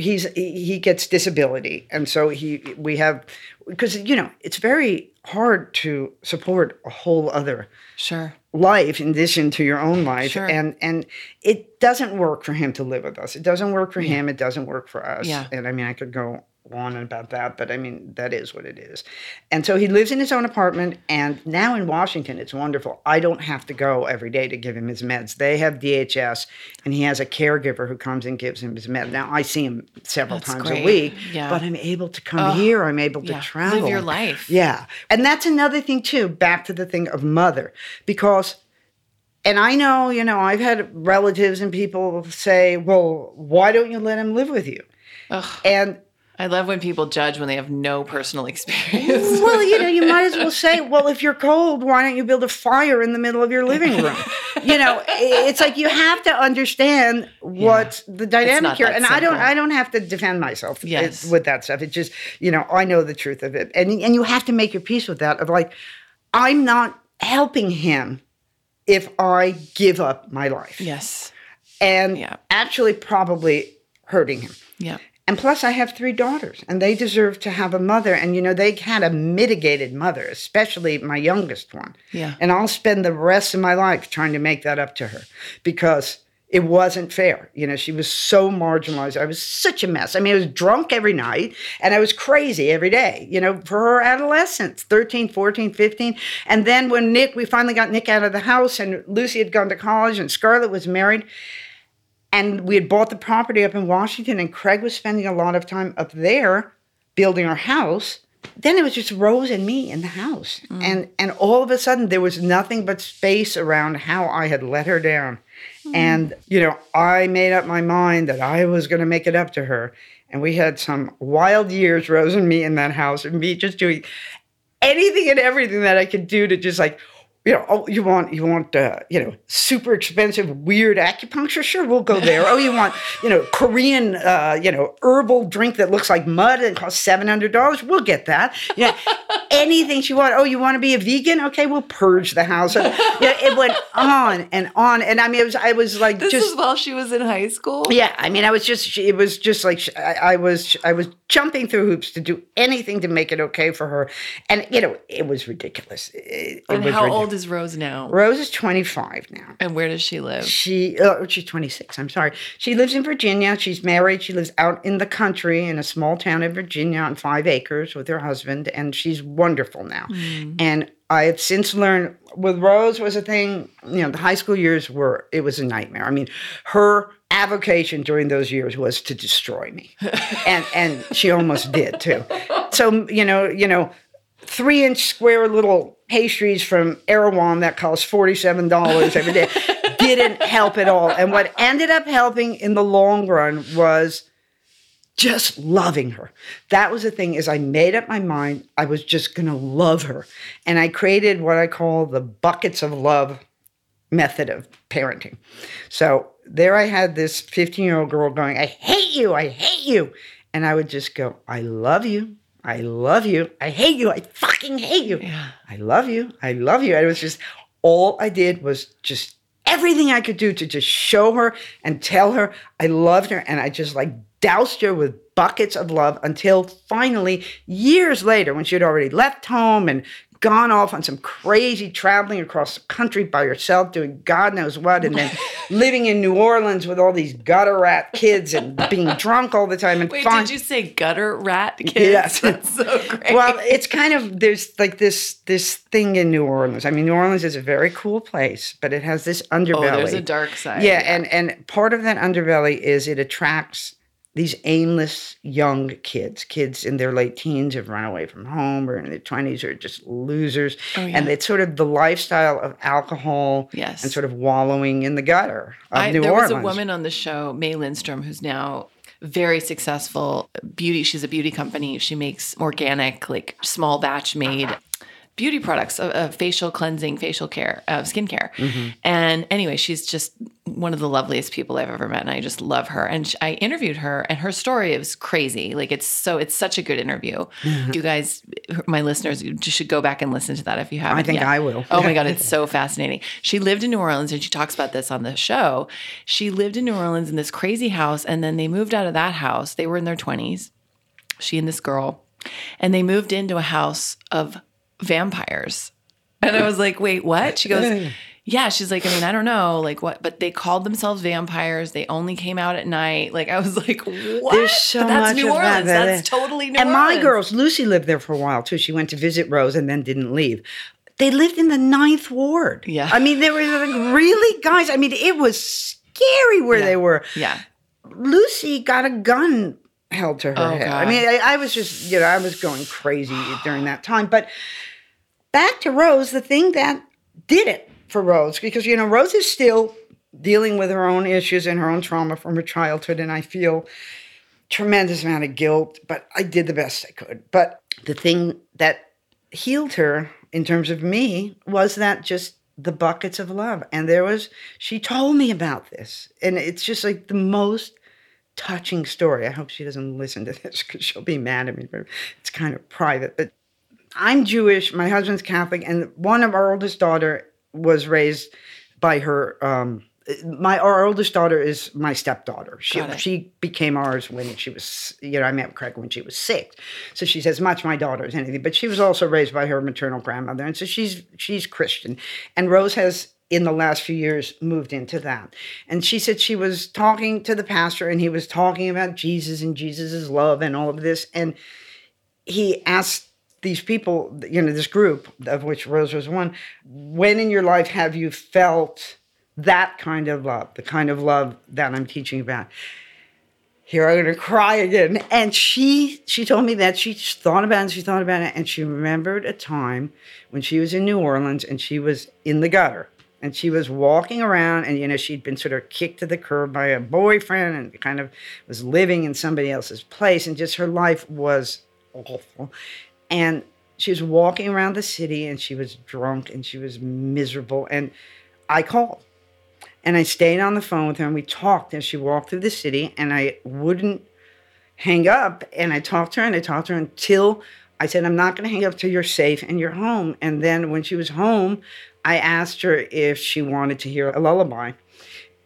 [SPEAKER 1] he's he he gets disability and so he we have because you know it's very hard to support a whole other
[SPEAKER 2] sure.
[SPEAKER 1] Life in addition to your own life.
[SPEAKER 2] Sure.
[SPEAKER 1] and and it doesn't work for him to live with us. It doesn't work for him. It doesn't work for us.
[SPEAKER 2] Yeah.
[SPEAKER 1] and i mean i could go on about that but i mean that is what it is and so he lives in his own apartment and now in washington it's wonderful i don't have to go every day to give him his meds they have dhs and he has a caregiver who comes and gives him his meds now i see him several
[SPEAKER 2] That's
[SPEAKER 1] times
[SPEAKER 2] great.
[SPEAKER 1] a week
[SPEAKER 2] Yeah.
[SPEAKER 1] but i'm able to come here i'm able to
[SPEAKER 2] yeah. Live
[SPEAKER 1] travel
[SPEAKER 2] your life.
[SPEAKER 1] yeah. And that's another thing too, back to the thing of mother. Because and I know, you know, I've had relatives and people say, Well, why don't you let him live with you?
[SPEAKER 2] Ugh.
[SPEAKER 1] And
[SPEAKER 2] I love when people judge when they have no personal experience.
[SPEAKER 1] well, you know, you might as well say, Well, if you're cold, why don't you build a fire in the middle of your living room? You know, it's like you have to understand what the dynamic here. And I don't. I don't have to defend myself
[SPEAKER 2] Yes.
[SPEAKER 1] with that stuff. It's just, you know, I know the truth of it. And and you have to make your peace with that of like, I'm not helping him if I give up my life.
[SPEAKER 2] yes.
[SPEAKER 1] And
[SPEAKER 2] Yeah.
[SPEAKER 1] actually probably hurting him.
[SPEAKER 2] Yeah.
[SPEAKER 1] And plus, I have three daughters, and they deserve to have a mother. And you know, they had a mitigated mother, especially my youngest one.
[SPEAKER 2] Yeah.
[SPEAKER 1] And I'll spend the rest of my life trying to make that up to her because it wasn't fair. You know, she was so marginalized. I was such a mess. I mean, I was drunk every night and I was crazy every day, you know, for her adolescence 13, 14, 15. And then when Nick, we finally got Nick out of the house and Lucy had gone to college and Scarlett was married and we had bought the property up in Washington, and Craig was spending a lot of time up there building our house. Then it was just Rose and me in the house, mm. and and all of a sudden there was nothing but space around how I had let her down, mm. and you know I made up my mind that I was going to make it up to her, and we had some wild years, Rose and me in that house, and me just doing anything and everything that I could do to just like, you know, oh, you want you want uh, you know super expensive weird acupuncture? Sure, we'll go there. oh, you want you know Korean uh, you know herbal drink that looks like mud and costs seven hundred dollars? We'll get that. Yeah, anything she wanted. Oh, you want to be a vegan? Okay, we'll purge the house. And, yeah, it went on and on. And I mean, it was I was like
[SPEAKER 2] This
[SPEAKER 1] just
[SPEAKER 2] while she was in high school.
[SPEAKER 1] yeah. I mean, I was just it was just like I, I was I was jumping through hoops to do anything to make it okay for her, and you know it was ridiculous. It, it
[SPEAKER 2] And
[SPEAKER 1] was
[SPEAKER 2] how
[SPEAKER 1] ridiculous.
[SPEAKER 2] Is Rose now?
[SPEAKER 1] Rose is twenty five now.
[SPEAKER 2] And where does she live?
[SPEAKER 1] She, uh, she's 26. I'm sorry. She lives in Virginia. She's married. She lives out in the country in a small town in Virginia on five acres with her husband, and she's wonderful now. And I have since learned with Rose was a thing. You know, the high school years were it was a nightmare. I mean, her avocation during those years was to destroy me, and and she almost did too. So you know, you know three inch square little pastries from Erewhon that cost $47 every day didn't help at all. And what ended up helping in the long run was just loving her. That was the thing is I made up my mind I was just going to love her. And I created what I call the buckets of love method of parenting. So there I had this 15-year-old girl going, "I hate you. I hate you." And I would just go, "I love you. I love you. I hate you. I fucking hate you. Yeah. I love you. I love you." And it was just all I did was just everything I could do to just show her and tell her I loved her. And I just like doused her with buckets of love until finally, years later, when she had already left home and gone off on some crazy traveling across the country by herself, doing God knows what, and then living in New Orleans with all these gutter rat kids and being drunk all the time. And
[SPEAKER 2] Wait,
[SPEAKER 1] fin-
[SPEAKER 2] did you say gutter rat kids?
[SPEAKER 1] Yes.
[SPEAKER 2] That's so great.
[SPEAKER 1] well, it's kind of there's like this this thing in New Orleans. I mean, New Orleans is a very cool place, but it has this underbelly.
[SPEAKER 2] oh, there's a dark side.
[SPEAKER 1] yeah, and and part of that underbelly is it attracts these aimless young kids, kids in their late teens have run away from home or in their twenties are just losers,
[SPEAKER 2] Oh, yeah.
[SPEAKER 1] and it's sort of the lifestyle of alcohol
[SPEAKER 2] Yes.
[SPEAKER 1] and sort of wallowing in the gutter of
[SPEAKER 2] I,
[SPEAKER 1] New
[SPEAKER 2] there
[SPEAKER 1] Orleans.
[SPEAKER 2] was a woman on the show, May Lindstrom, who's now very successful beauty. She's a beauty company. She makes organic, like small batch made beauty products, uh, uh, facial cleansing, facial care, of skincare.
[SPEAKER 1] Mm-hmm.
[SPEAKER 2] And anyway, she's just one of the loveliest people I've ever met, and I just love her. And sh- I interviewed her, and her story is crazy. Like it's so, it's such a good interview. You guys, my listeners, you should go back and listen to that if you haven't.
[SPEAKER 1] I think
[SPEAKER 2] yet.
[SPEAKER 1] I will.
[SPEAKER 2] Oh my god, it's so fascinating. She lived in New Orleans, and she talks about this on the show. She lived in New Orleans in this crazy house, and then they moved out of that house. They were in their twenties, she and this girl, and they moved into a house of vampires. And I was like, wait, what? She goes, yeah. She's like, I mean, I don't know, like what, but they called themselves vampires. They only came out at night. Like I was like, what?
[SPEAKER 1] There's so
[SPEAKER 2] But that's
[SPEAKER 1] much
[SPEAKER 2] New
[SPEAKER 1] of that
[SPEAKER 2] Orleans. That's totally New
[SPEAKER 1] and
[SPEAKER 2] Orleans.
[SPEAKER 1] my girls, Lucy lived there for a while too. She went to visit Rose and then didn't leave. They lived in the ninth ward.
[SPEAKER 2] Yeah.
[SPEAKER 1] I mean, they were like, really, guys. I mean, it was scary where they were.
[SPEAKER 2] Yeah.
[SPEAKER 1] Lucy got a gun held to her
[SPEAKER 2] Oh,
[SPEAKER 1] head.
[SPEAKER 2] God.
[SPEAKER 1] I mean, I, I was just, you know, I was going crazy during that time. But back to Rose, the thing that did it for Rose, because, you know, Rose is still dealing with her own issues and her own trauma from her childhood. And I feel tremendous amount of guilt, but I did the best I could. But the thing that healed her in terms of me was that just the buckets of love. And there was, she told me about this. And it's just like the most touching story. I hope she doesn't listen to this because she'll be mad at me, but it's kind of private. But I'm Jewish, my husband's Catholic, and one of our oldest daughter was raised by her. Um, my our oldest daughter is my stepdaughter. She she became ours when she was you know I met Craig when she was six, so she's as much my daughter as anything. But she was also raised by her maternal grandmother, and so she's she's Christian. And Rose has in the last few years moved into that. And she said she was talking to the pastor, and he was talking about Jesus and Jesus' love and all of this, and he asked these people, you know, this group of which Rose was one, when in your life have you felt that kind of love, the kind of love that I'm teaching about? Here I'm gonna cry again. And she she told me that she thought about it and she thought about it and she remembered a time when she was in New Orleans and she was in the gutter and she was walking around and you know she'd been sort of kicked to the curb by a boyfriend and kind of was living in somebody else's place and just her life was awful. And she was walking around the city and she was drunk and she was miserable and i called and i stayed on the phone with her and we talked as she walked through the city and i wouldn't hang up and i talked to her and i talked to her until i said, I'm not going to hang up till you're safe and you're home. And then when she was home, I asked her if she wanted to hear a lullaby.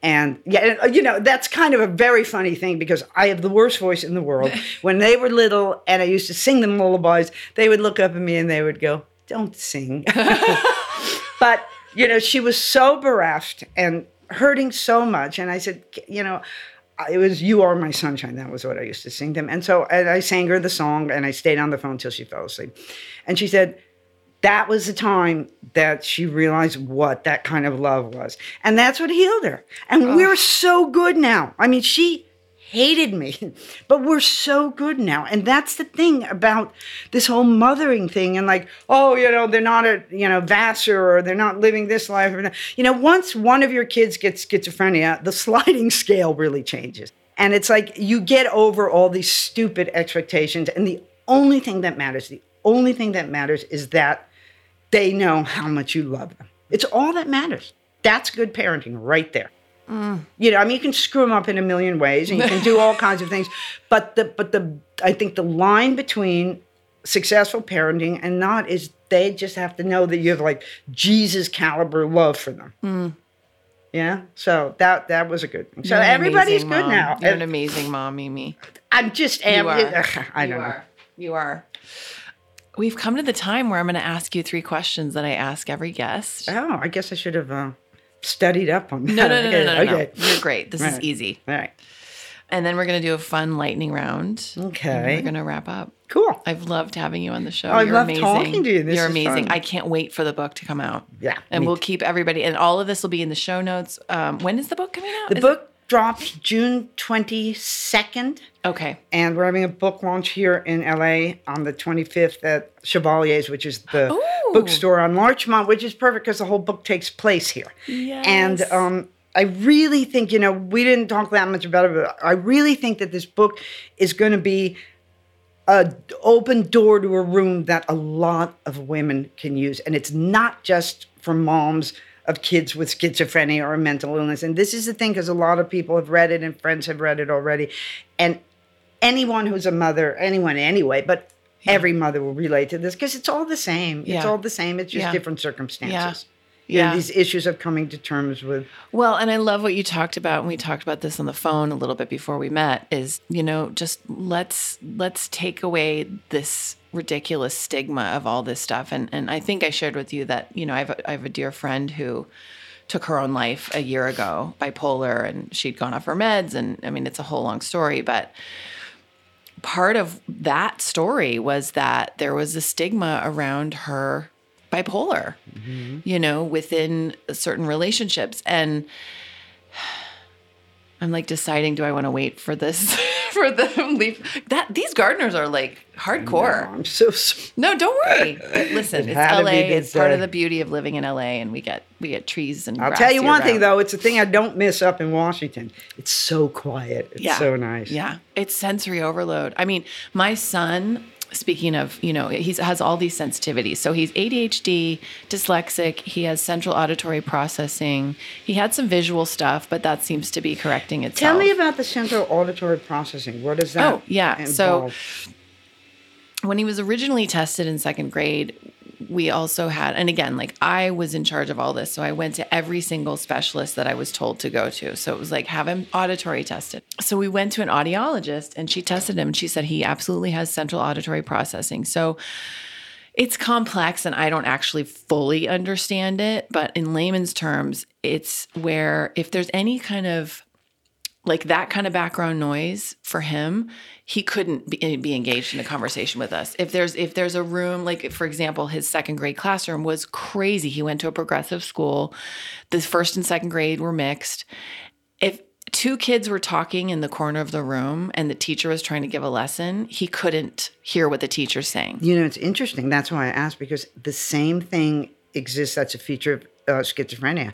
[SPEAKER 1] And yeah, uh, you know, that's kind of a very funny thing because I have the worst voice in the world. when they were little and I used to sing them lullabies, they would look up at me and they would go, Don't sing. but, you know, she was so bereft and hurting so much. And I said, You know, it was "You Are My Sunshine." That was what I used to sing them, and so and I sang her the song, and I stayed on the phone till she fell asleep. And she said that was the time that she realized what that kind of love was, and that's what healed her. And we're so good now. I mean, she hated me, but we're so good now, and that's the thing about this whole mothering thing. And like, oh, you know, they're not a you know Vassar or they're not living this life. You know, once one of your kids gets schizophrenia, the sliding scale really changes. And it's like you get over all these stupid expectations. And the only thing that matters, the only thing that matters is that they know how much you love them. It's all that matters. That's good parenting right there. You know, I mean, you can screw them up in a million ways, and you can do all kinds of things. But the but the I think the line between successful parenting and not is they just have to know that you have like Jesus caliber love for them. Yeah, so that that was a good thing. So everybody's good
[SPEAKER 2] mom.
[SPEAKER 1] now.
[SPEAKER 2] You're an amazing mom, Mimi.
[SPEAKER 1] I'm just am,
[SPEAKER 2] You are.
[SPEAKER 1] I
[SPEAKER 2] you
[SPEAKER 1] don't know.
[SPEAKER 2] are. You are. We've come to the time where I'm going to ask you three questions that I ask every guest.
[SPEAKER 1] Oh, I guess I should have uh, studied up on that.
[SPEAKER 2] No, no, no, no, no, no, no. You're great. This is easy.
[SPEAKER 1] All right.
[SPEAKER 2] And then we're going to do a fun lightning round.
[SPEAKER 1] Okay.
[SPEAKER 2] we're going to wrap up.
[SPEAKER 1] Cool.
[SPEAKER 2] I've loved having you on the show.
[SPEAKER 1] I
[SPEAKER 2] You're
[SPEAKER 1] love
[SPEAKER 2] amazing.
[SPEAKER 1] talking to you. This
[SPEAKER 2] You're amazing.
[SPEAKER 1] fun.
[SPEAKER 2] I can't wait for the book to come out.
[SPEAKER 1] Yeah,
[SPEAKER 2] And we'll
[SPEAKER 1] too.
[SPEAKER 2] keep everybody, and all of this will be in the show notes. Um, when is the book coming out?
[SPEAKER 1] The
[SPEAKER 2] Is
[SPEAKER 1] book drops June 22nd.
[SPEAKER 2] Okay.
[SPEAKER 1] And we're having a book launch here in LA on the 25th at Chevalier's, which is the
[SPEAKER 2] Ooh.
[SPEAKER 1] Bookstore on Larchmont, which is perfect because the whole book takes place here. And um, I really think, you know, we didn't talk that much about it, but I really think that this book is going to be a open door to a room that a lot of women can use. And it's not just for moms of kids with schizophrenia or mental illness. And this is the thing because a lot of people have read it and friends have read it already. And anyone who's a mother anyone anyway but every mother will relate to this because it's all the same it's
[SPEAKER 2] Yeah.
[SPEAKER 1] all the same it's just
[SPEAKER 2] Yeah.
[SPEAKER 1] different circumstances
[SPEAKER 2] Yeah.
[SPEAKER 1] know, these issues of coming to terms with
[SPEAKER 2] Well, and I love what you talked about, and we talked about this on the phone a little bit before we met. Is you know just let's let's take away this ridiculous stigma of all this stuff, and and I think I shared with you that you know I have a, I have a dear friend who took her own life a year ago, bipolar, and she'd gone off her meds, and I mean it's a whole long story, but part of that story was that there was a stigma around her bipolar, you know, within certain relationships. And I'm like deciding, do I want to wait for this for them leave that these gardeners are like hardcore.
[SPEAKER 1] i'm so sorry
[SPEAKER 2] No, don't worry. Listen,
[SPEAKER 1] It
[SPEAKER 2] it's LA. It's part of
[SPEAKER 1] uh,
[SPEAKER 2] the beauty of living in LA and we get we get trees and
[SPEAKER 1] I'll tell you one thing though, it's a thing I don't miss up in Washington. It's so quiet. It's
[SPEAKER 2] yeah.
[SPEAKER 1] so nice.
[SPEAKER 2] Yeah. It's sensory overload. I mean, my son, speaking of, you know, he has all these sensitivities. So he's ADHD, dyslexic, he has central auditory processing. He had some visual stuff, but that seems to be correcting itself.
[SPEAKER 1] Tell me about the central auditory processing. What is that?
[SPEAKER 2] Oh, yeah. So-
[SPEAKER 1] involve?
[SPEAKER 2] When he was originally tested in second grade, we also had, and again, like I was in charge of all this. So I went to every single specialist that I was told to go to. So it was like, have him auditory tested. So we went to an audiologist and she tested him and she said he absolutely has central auditory processing. So it's complex and I don't actually fully understand it. But in layman's terms, it's where if there's any kind of like that kind of background noise for him he couldn't be, be engaged in a conversation with us if there's if there's a room like for example his second grade classroom was crazy he went to a progressive school the first and second grade were mixed if two kids were talking in the corner of the room and the teacher was trying to give a lesson he couldn't hear what the teacher's saying
[SPEAKER 1] You know, it's interesting. That's why I asked because the same thing exists. That's a feature of uh, schizophrenia.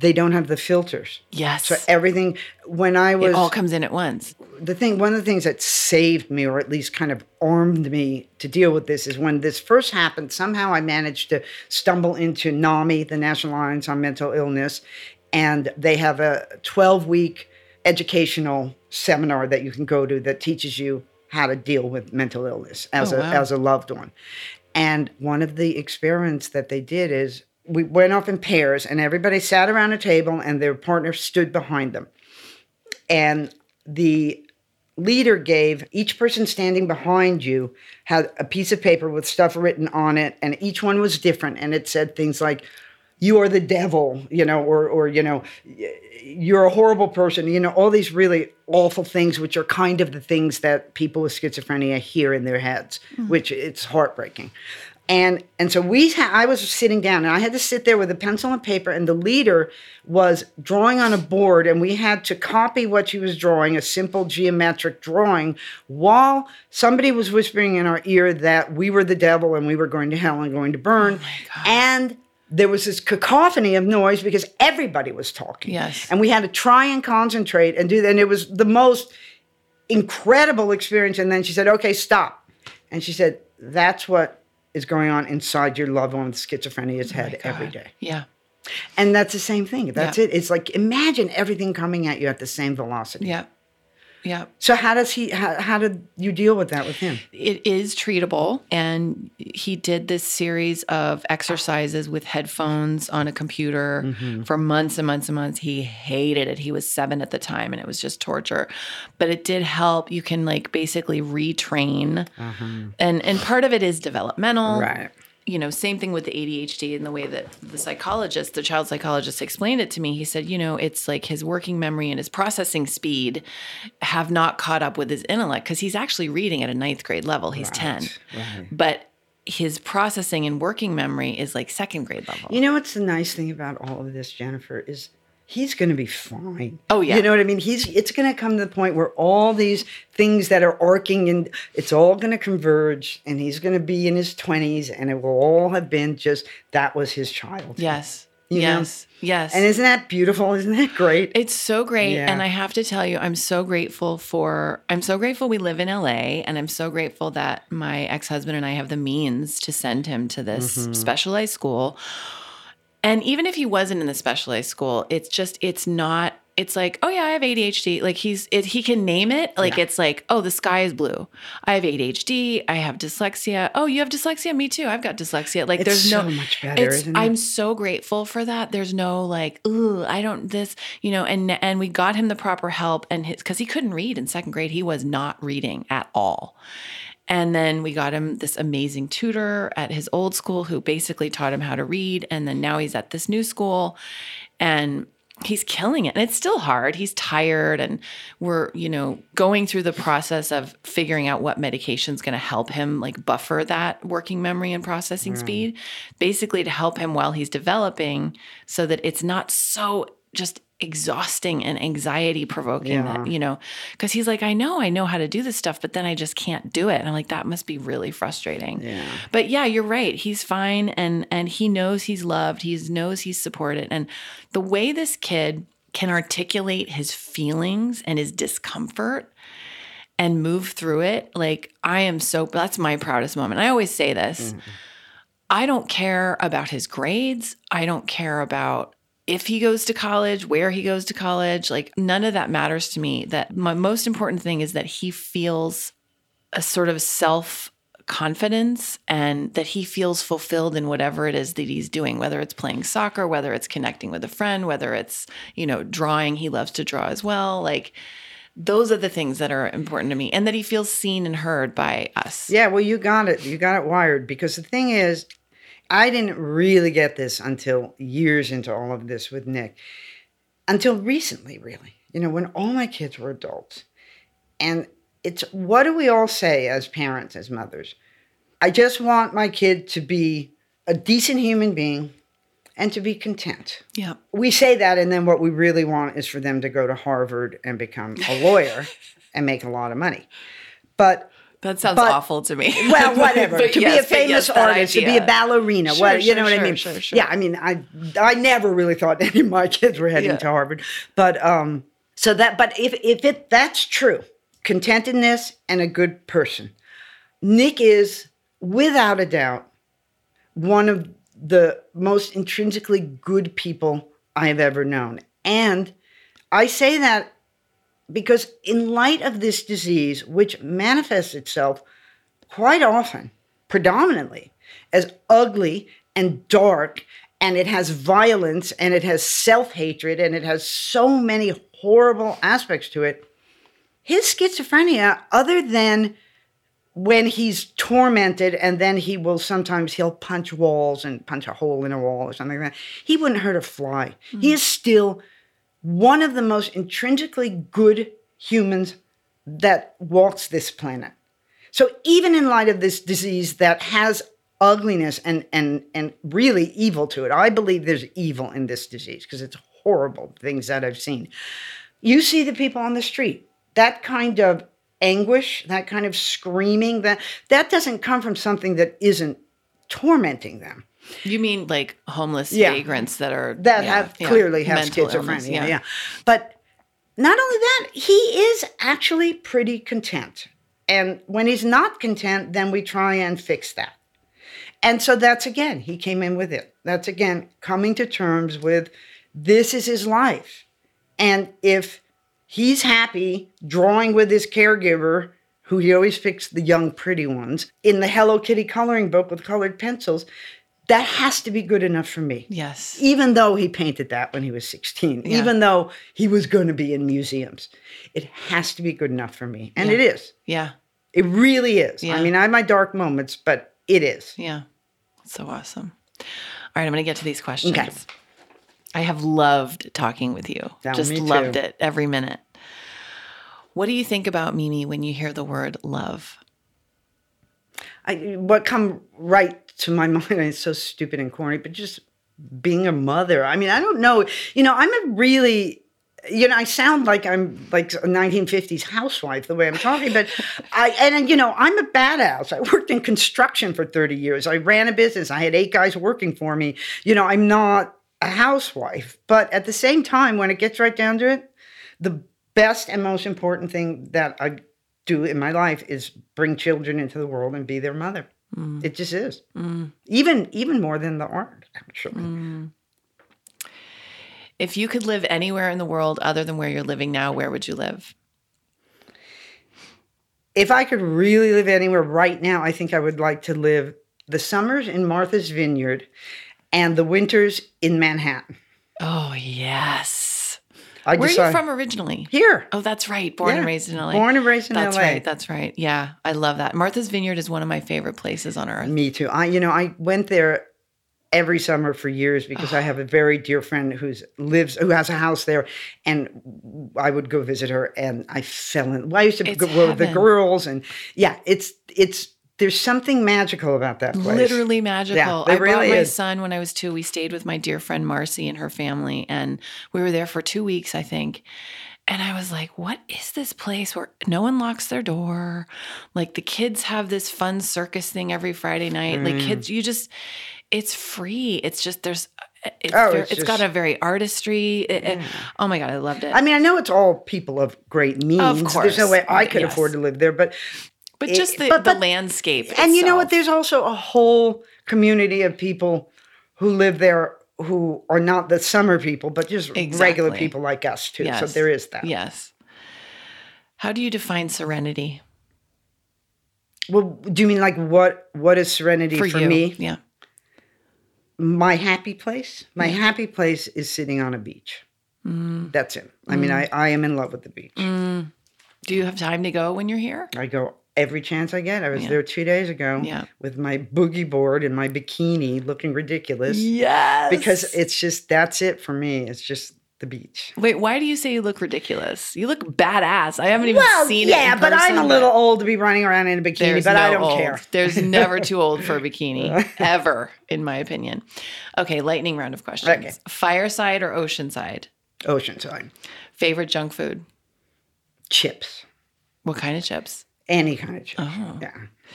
[SPEAKER 1] They don't have the filters.
[SPEAKER 2] yes
[SPEAKER 1] So everything. When I was
[SPEAKER 2] it all comes in at once
[SPEAKER 1] the thing, one of the things that saved me, or at least kind of armed me to deal with this, is when this first happened. Somehow I managed to stumble into NAMI, the National Alliance on Mental Illness, and they have a 12 week educational seminar that you can go to that teaches you how to deal with mental illness as
[SPEAKER 2] Oh,
[SPEAKER 1] a
[SPEAKER 2] wow.
[SPEAKER 1] as a loved one. And one of the experiments that they did is we went off in pairs and everybody sat around a table and their partner stood behind them. And the leader gave each person standing behind you had a piece of paper with stuff written on it and each one was different and it said things like you are the devil you know or or you know you're a horrible person you know all these really awful things which are kind of the things that people with schizophrenia hear in their heads mm-hmm. which it's heartbreaking and and so we ha- I was sitting down and I had to sit there with a pencil and paper and the leader was drawing on a board and we had to copy what she was drawing a simple geometric drawing while somebody was whispering in our ear that we were the devil and we were going to hell and going to burn oh and there was this cacophony of noise because everybody was talking
[SPEAKER 2] Yes.
[SPEAKER 1] and we had to try and concentrate and do that and it was the most incredible experience. And then she said, okay, stop. And she said, that's what is going on inside your loved one's schizophrenia's oh head every
[SPEAKER 2] God.
[SPEAKER 1] day.
[SPEAKER 2] Yeah.
[SPEAKER 1] And that's the same thing. That's
[SPEAKER 2] Yeah.
[SPEAKER 1] it. It's like imagine everything coming at you at the same velocity.
[SPEAKER 2] Yeah. Yeah.
[SPEAKER 1] So how does he? How, how did you deal with that with him?
[SPEAKER 2] It is treatable. And he did this series of exercises with headphones on a computer
[SPEAKER 1] Mm-hmm.
[SPEAKER 2] for months and months and months. He hated it. He was seven at the time and it was just torture. But it did help. You can like basically retrain. And and part of it is developmental.
[SPEAKER 1] Right.
[SPEAKER 2] You know, same thing with the ADHD and the way that the psychologist, the child psychologist explained it to me. He said, you know, it's like his working memory and his processing speed have not caught up with his intellect because he's actually reading at a ninth grade level. He's 10.
[SPEAKER 1] right.
[SPEAKER 2] But his processing and working memory is like second grade level.
[SPEAKER 1] You know what's the nice thing about all of this, Jennifer, is he's going to be fine.
[SPEAKER 2] Oh, yeah.
[SPEAKER 1] You know what I mean? He's it's going to come to the point where all these things that are arcing and it's all going to converge, and he's going to be in his twenties, and it will all have been just that was his child.
[SPEAKER 2] yes.
[SPEAKER 1] You know?
[SPEAKER 2] yes. Yes.
[SPEAKER 1] And isn't that beautiful? Isn't that great?
[SPEAKER 2] It's so great.
[SPEAKER 1] Yeah.
[SPEAKER 2] And I have to tell you, I'm so grateful for, I'm so grateful we live in LA. And I'm so grateful that my ex husband and I have the means to send him to this
[SPEAKER 1] Mm-hmm.
[SPEAKER 2] specialized school. And even if he wasn't in the specialized school, it's just, it's not, it's like, oh yeah, I have ADHD. Like he's, it, he can name it. Like it's like, oh, the sky is blue. I have ADHD. I have dyslexia. Oh, you have dyslexia? Me too. I've got dyslexia. Like
[SPEAKER 1] It's
[SPEAKER 2] there's no,
[SPEAKER 1] so much better,
[SPEAKER 2] it's,
[SPEAKER 1] isn't it?
[SPEAKER 2] I'm so grateful for that. There's no like, ooh, I don't this, you know, and and we got him the proper help and his because he couldn't read in second grade. He was not reading at all. And then we got him this amazing tutor at his old school who basically taught him how to read. And then now he's at this new school and he's killing it. And it's still hard. He's tired. And we're, you know, going through the process of figuring out what medication's going to help him like buffer that working memory and processing mm. speed, basically to help him while he's developing so that it's not so just exhausting and anxiety provoking
[SPEAKER 1] Yeah.
[SPEAKER 2] that you know because he's like i know i know how to do this stuff but then i just can't do it. And i'm like that must be really frustrating.
[SPEAKER 1] Yeah.
[SPEAKER 2] but yeah you're right. He's fine and and he knows he's loved. He knows he's supported. And the way this kid can articulate his feelings and his discomfort and move through it like i am so that's my proudest moment. I always say this. Mm-hmm. I don't care about his grades. I don't care about if he goes to college, where he goes to college. Like, none of that matters to me. That my most important thing is that he feels a sort of self confidence and that he feels fulfilled in whatever it is that he's doing, whether it's playing soccer, whether it's connecting with a friend, whether it's, you know, drawing. He loves to draw as well. Like, those are the things that are important to me and that he feels seen and heard by us.
[SPEAKER 1] Yeah, well, you got it. You got it wired. Because the thing is, I didn't really get this until years into all of this with Nick. Until recently, really. You know, when all my kids were adults. And it's what do we all say as parents, as mothers? I just want my kid to be a decent human being and to be content.
[SPEAKER 2] Yeah.
[SPEAKER 1] We say that, and then what we really want is for them to go to Harvard and become a lawyer and make a lot of money. But
[SPEAKER 2] That sounds
[SPEAKER 1] But-
[SPEAKER 2] awful to me.
[SPEAKER 1] well, whatever. To
[SPEAKER 2] yes,
[SPEAKER 1] be a famous
[SPEAKER 2] yes,
[SPEAKER 1] artist, to be a ballerina,
[SPEAKER 2] Sure,
[SPEAKER 1] what you
[SPEAKER 2] sure,
[SPEAKER 1] know what I mean?
[SPEAKER 2] sure, sure.
[SPEAKER 1] Yeah, I mean, I I never really thought any of my kids were heading
[SPEAKER 2] Yeah.
[SPEAKER 1] to Harvard, but um, so that but if if it that's true, contentedness and a good person, Nick is without a doubt one of the most intrinsically good people I have ever known, and I say that because in light of this disease, which manifests itself quite often, predominantly, as ugly and dark, and it has violence and it has self hatred and it has so many horrible aspects to it. His schizophrenia, other than when he's tormented and then he will sometimes he'll punch walls and punch a hole in a wall or something like that he wouldn't hurt a fly mm-hmm. he is still one of the most intrinsically good humans that walks this planet so even in light of this disease that has ugliness and and and really evil to it i believe there's evil in this disease because it's horrible things that i've seen you see the people on the street that kind of anguish, that kind of screaming, that that doesn't come from something that isn't tormenting them.
[SPEAKER 2] You mean like homeless yeah. vagrants that are
[SPEAKER 1] that yeah, have yeah. clearly have schizophrenia, illness, yeah. yeah. But not only that, he is actually pretty content. And when he's not content, then we try and fix that. And so that's again, he came in with it. That's again coming to terms with this is his life. And if He's happy drawing with his caregiver, who he always picks the young, pretty ones, in the Hello Kitty coloring book with colored pencils. That has to be good enough for me.
[SPEAKER 2] Yes.
[SPEAKER 1] Even though he painted that when he was 16, yeah. even though he was going to be in museums, it has to be good enough for me. And
[SPEAKER 2] yeah.
[SPEAKER 1] it is.
[SPEAKER 2] Yeah.
[SPEAKER 1] It really is. Yeah. I mean, I have my dark moments, but it is.
[SPEAKER 2] Yeah. So awesome. All right, I'm going to get to these questions. Okay. I have loved talking with you.
[SPEAKER 1] Yeah,
[SPEAKER 2] Just loved it every minute. What do you think about Mimi when you hear the word love?
[SPEAKER 1] I, what come right to my mind, it's so stupid and corny, but just being a mother. I mean, I don't know. You know, I'm a really you know, I sound like I'm like a 1950s housewife the way I'm talking, but I, and you know, I'm a badass. I worked in construction for 30 years. I ran a business. I had eight guys working for me. You know, I'm not a housewife. But at the same time, when it gets right down to it, the best and most important thing that I do in my life is bring children into the world and be their mother. Mm. It just is. Mm. Even even more than the art, actually. Mm.
[SPEAKER 2] If you could live anywhere in the world other than where you're living now, where would you live?
[SPEAKER 1] If I could really live anywhere right now, I think I would like to live the summers in Martha's Vineyard and the winters in Manhattan.
[SPEAKER 2] Oh, yes. I Where are you from originally?
[SPEAKER 1] Here.
[SPEAKER 2] Oh, that's right. Born yeah. and raised in LA.
[SPEAKER 1] Born and raised in
[SPEAKER 2] that's
[SPEAKER 1] LA.
[SPEAKER 2] That's right. That's right. Yeah, I love that. Martha's Vineyard is one of my favorite places on earth.
[SPEAKER 1] Me too. I, you know, I went there every summer for years because oh. I have a very dear friend who's lives who has a house there, and I would go visit her, and I fell in. Well, I used to it's go with the girls, and yeah, it's it's there's something magical about that place.
[SPEAKER 2] Literally magical. Yeah, I really brought my is. son when I was two. We stayed with my dear friend Marcy and her family, and we were there for two weeks, I think. And I was like, what is this place where no one locks their door? Like the kids have this fun circus thing every Friday night. Mm. Like kids, you just, it's free. It's just, there's, it's, oh, very, it's, it's got a very artistry. It, yeah. it, oh my God, I loved it.
[SPEAKER 1] I mean, I know it's all people of great means. Of course. There's no way I could yes. afford to live there, but
[SPEAKER 2] but just the, but, but, the landscape. And
[SPEAKER 1] itself. you know what? There's also a whole community of people who live there who are not the summer people, but just exactly. regular people like us too. Yes. So there is that.
[SPEAKER 2] Yes. How do you define serenity?
[SPEAKER 1] Well, do you mean like what what is serenity for, for me?
[SPEAKER 2] Yeah.
[SPEAKER 1] My happy place? My yeah. happy place is sitting on a beach. Mm. That's it. I mm. mean, I, I am in love with the beach. Mm.
[SPEAKER 2] Do you have time to go when you're here?
[SPEAKER 1] I go every chance I get. I was yeah. there two days ago
[SPEAKER 2] yeah.
[SPEAKER 1] with my boogie board and my bikini looking ridiculous.
[SPEAKER 2] Yes.
[SPEAKER 1] Because it's just, that's it for me. It's just the beach.
[SPEAKER 2] Wait, why do you say you look ridiculous? You look badass. I haven't even well, seen
[SPEAKER 1] yeah,
[SPEAKER 2] it.
[SPEAKER 1] Yeah, but I'm a little old to be running around in a bikini, but no I don't
[SPEAKER 2] old.
[SPEAKER 1] care.
[SPEAKER 2] There's never too old for a bikini, ever, in my opinion. Okay, lightning round of questions. Okay. Fireside or oceanside?
[SPEAKER 1] Oceanside.
[SPEAKER 2] Favorite junk food?
[SPEAKER 1] Chips.
[SPEAKER 2] What kind of chips?
[SPEAKER 1] Any kind of chips. Oh. Yeah.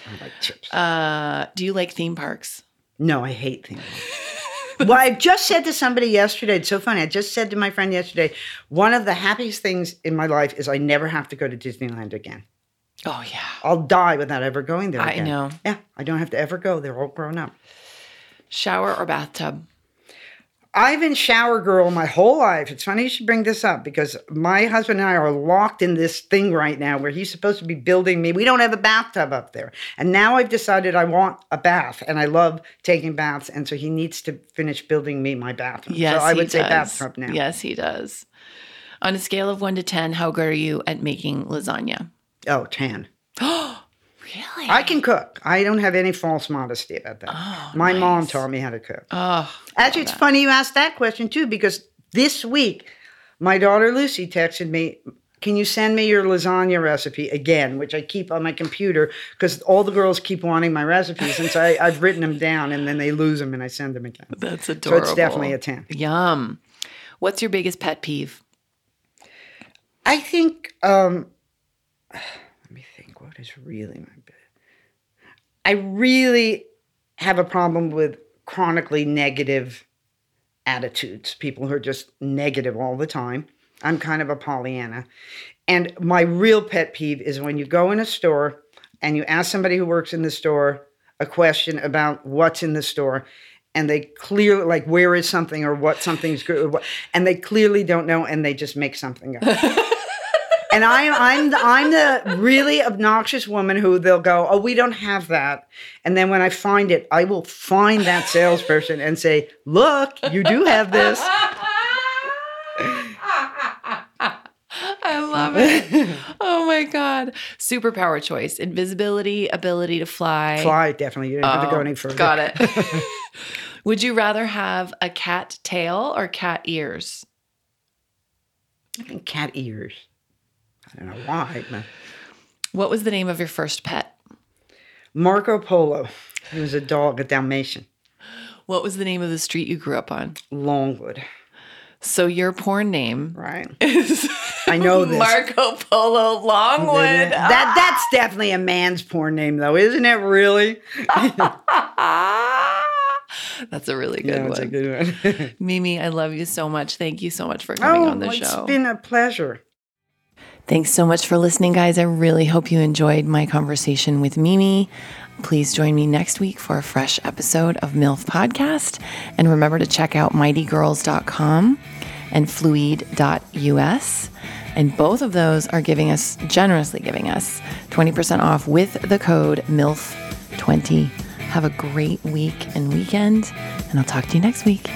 [SPEAKER 1] I like chips.
[SPEAKER 2] Uh, do you like theme parks?
[SPEAKER 1] No, I hate theme parks. well, I just said to somebody yesterday, it's so funny. I just said to my friend yesterday, one of the happiest things in my life is I never have to go to Disneyland again.
[SPEAKER 2] Oh, yeah.
[SPEAKER 1] I'll die without ever going there again.
[SPEAKER 2] I know.
[SPEAKER 1] Yeah, I don't have to ever go. They're all grown up.
[SPEAKER 2] Shower or bathtub?
[SPEAKER 1] I've been shower girl my whole life. It's funny you should bring this up because my husband and I are locked in this thing right now where he's supposed to be building me. We don't have a bathtub up there. And now I've decided I want a bath and I love taking baths. And so he needs to finish building me my bathroom.
[SPEAKER 2] Yes,
[SPEAKER 1] so I
[SPEAKER 2] he
[SPEAKER 1] would say
[SPEAKER 2] does.
[SPEAKER 1] bathtub now.
[SPEAKER 2] Yes, he does. On a scale of one to 10, how good are you at making lasagna?
[SPEAKER 1] Oh, 10.
[SPEAKER 2] Really?
[SPEAKER 1] I can cook. I don't have any false modesty about that. my mom taught me how to cook.
[SPEAKER 2] Oh,
[SPEAKER 1] Actually, it's funny you asked that question too, because this week, my daughter Lucy texted me, Can you send me your lasagna recipe again? Which I keep on my computer because all the girls keep wanting my recipes. And so I, I've written them down and then they lose them and I send them again.
[SPEAKER 2] that's adorable.
[SPEAKER 1] So it's definitely a 10.
[SPEAKER 2] Yum. What's your biggest pet peeve?
[SPEAKER 1] I think, um, let me think, what is really my bad? I really have a problem with chronically negative attitudes, people who are just negative all the time. I'm kind of a Pollyanna. And my real pet peeve is when you go in a store and you ask somebody who works in the store a question about what's in the store and they clearly like where is something or what something's good and they clearly don't know and they just make something up. And I'm I'm the, I'm the really obnoxious woman who they'll go, oh, we don't have that. And then when I find it, I will find that salesperson and say, look, you do have this.
[SPEAKER 2] I love it. oh my God. Superpower choice invisibility, ability to fly.
[SPEAKER 1] Fly, definitely. You don't have to go
[SPEAKER 2] Oh,
[SPEAKER 1] any further.
[SPEAKER 2] Got it. Would you rather have a cat tail or cat ears?
[SPEAKER 1] I think cat ears. I don't know why. But
[SPEAKER 2] What was the name of your first pet?
[SPEAKER 1] Marco Polo. He was a dog, a Dalmatian.
[SPEAKER 2] What was the name of the street you grew up on?
[SPEAKER 1] Longwood,
[SPEAKER 2] So your porn name
[SPEAKER 1] right?
[SPEAKER 2] is
[SPEAKER 1] I know this.
[SPEAKER 2] Marco Polo Longwood.
[SPEAKER 1] That that's definitely a man's porn name, though, isn't it? Really?
[SPEAKER 2] That's a really good
[SPEAKER 1] Yeah, it's a good one.
[SPEAKER 2] Mimi, I love you so much. Thank you so much for coming
[SPEAKER 1] oh,
[SPEAKER 2] on the
[SPEAKER 1] it's
[SPEAKER 2] show.
[SPEAKER 1] been a pleasure.
[SPEAKER 2] Thanks so much for listening, guys. I really hope you enjoyed my conversation with Mimi. Please join me next week for a fresh episode of MILF Podcast. And remember to check out mightygirls.com and fluide.us. And both of those are giving us, generously giving us, 20% off with the code MILF20. Have a great week and weekend, and I'll talk to you next week.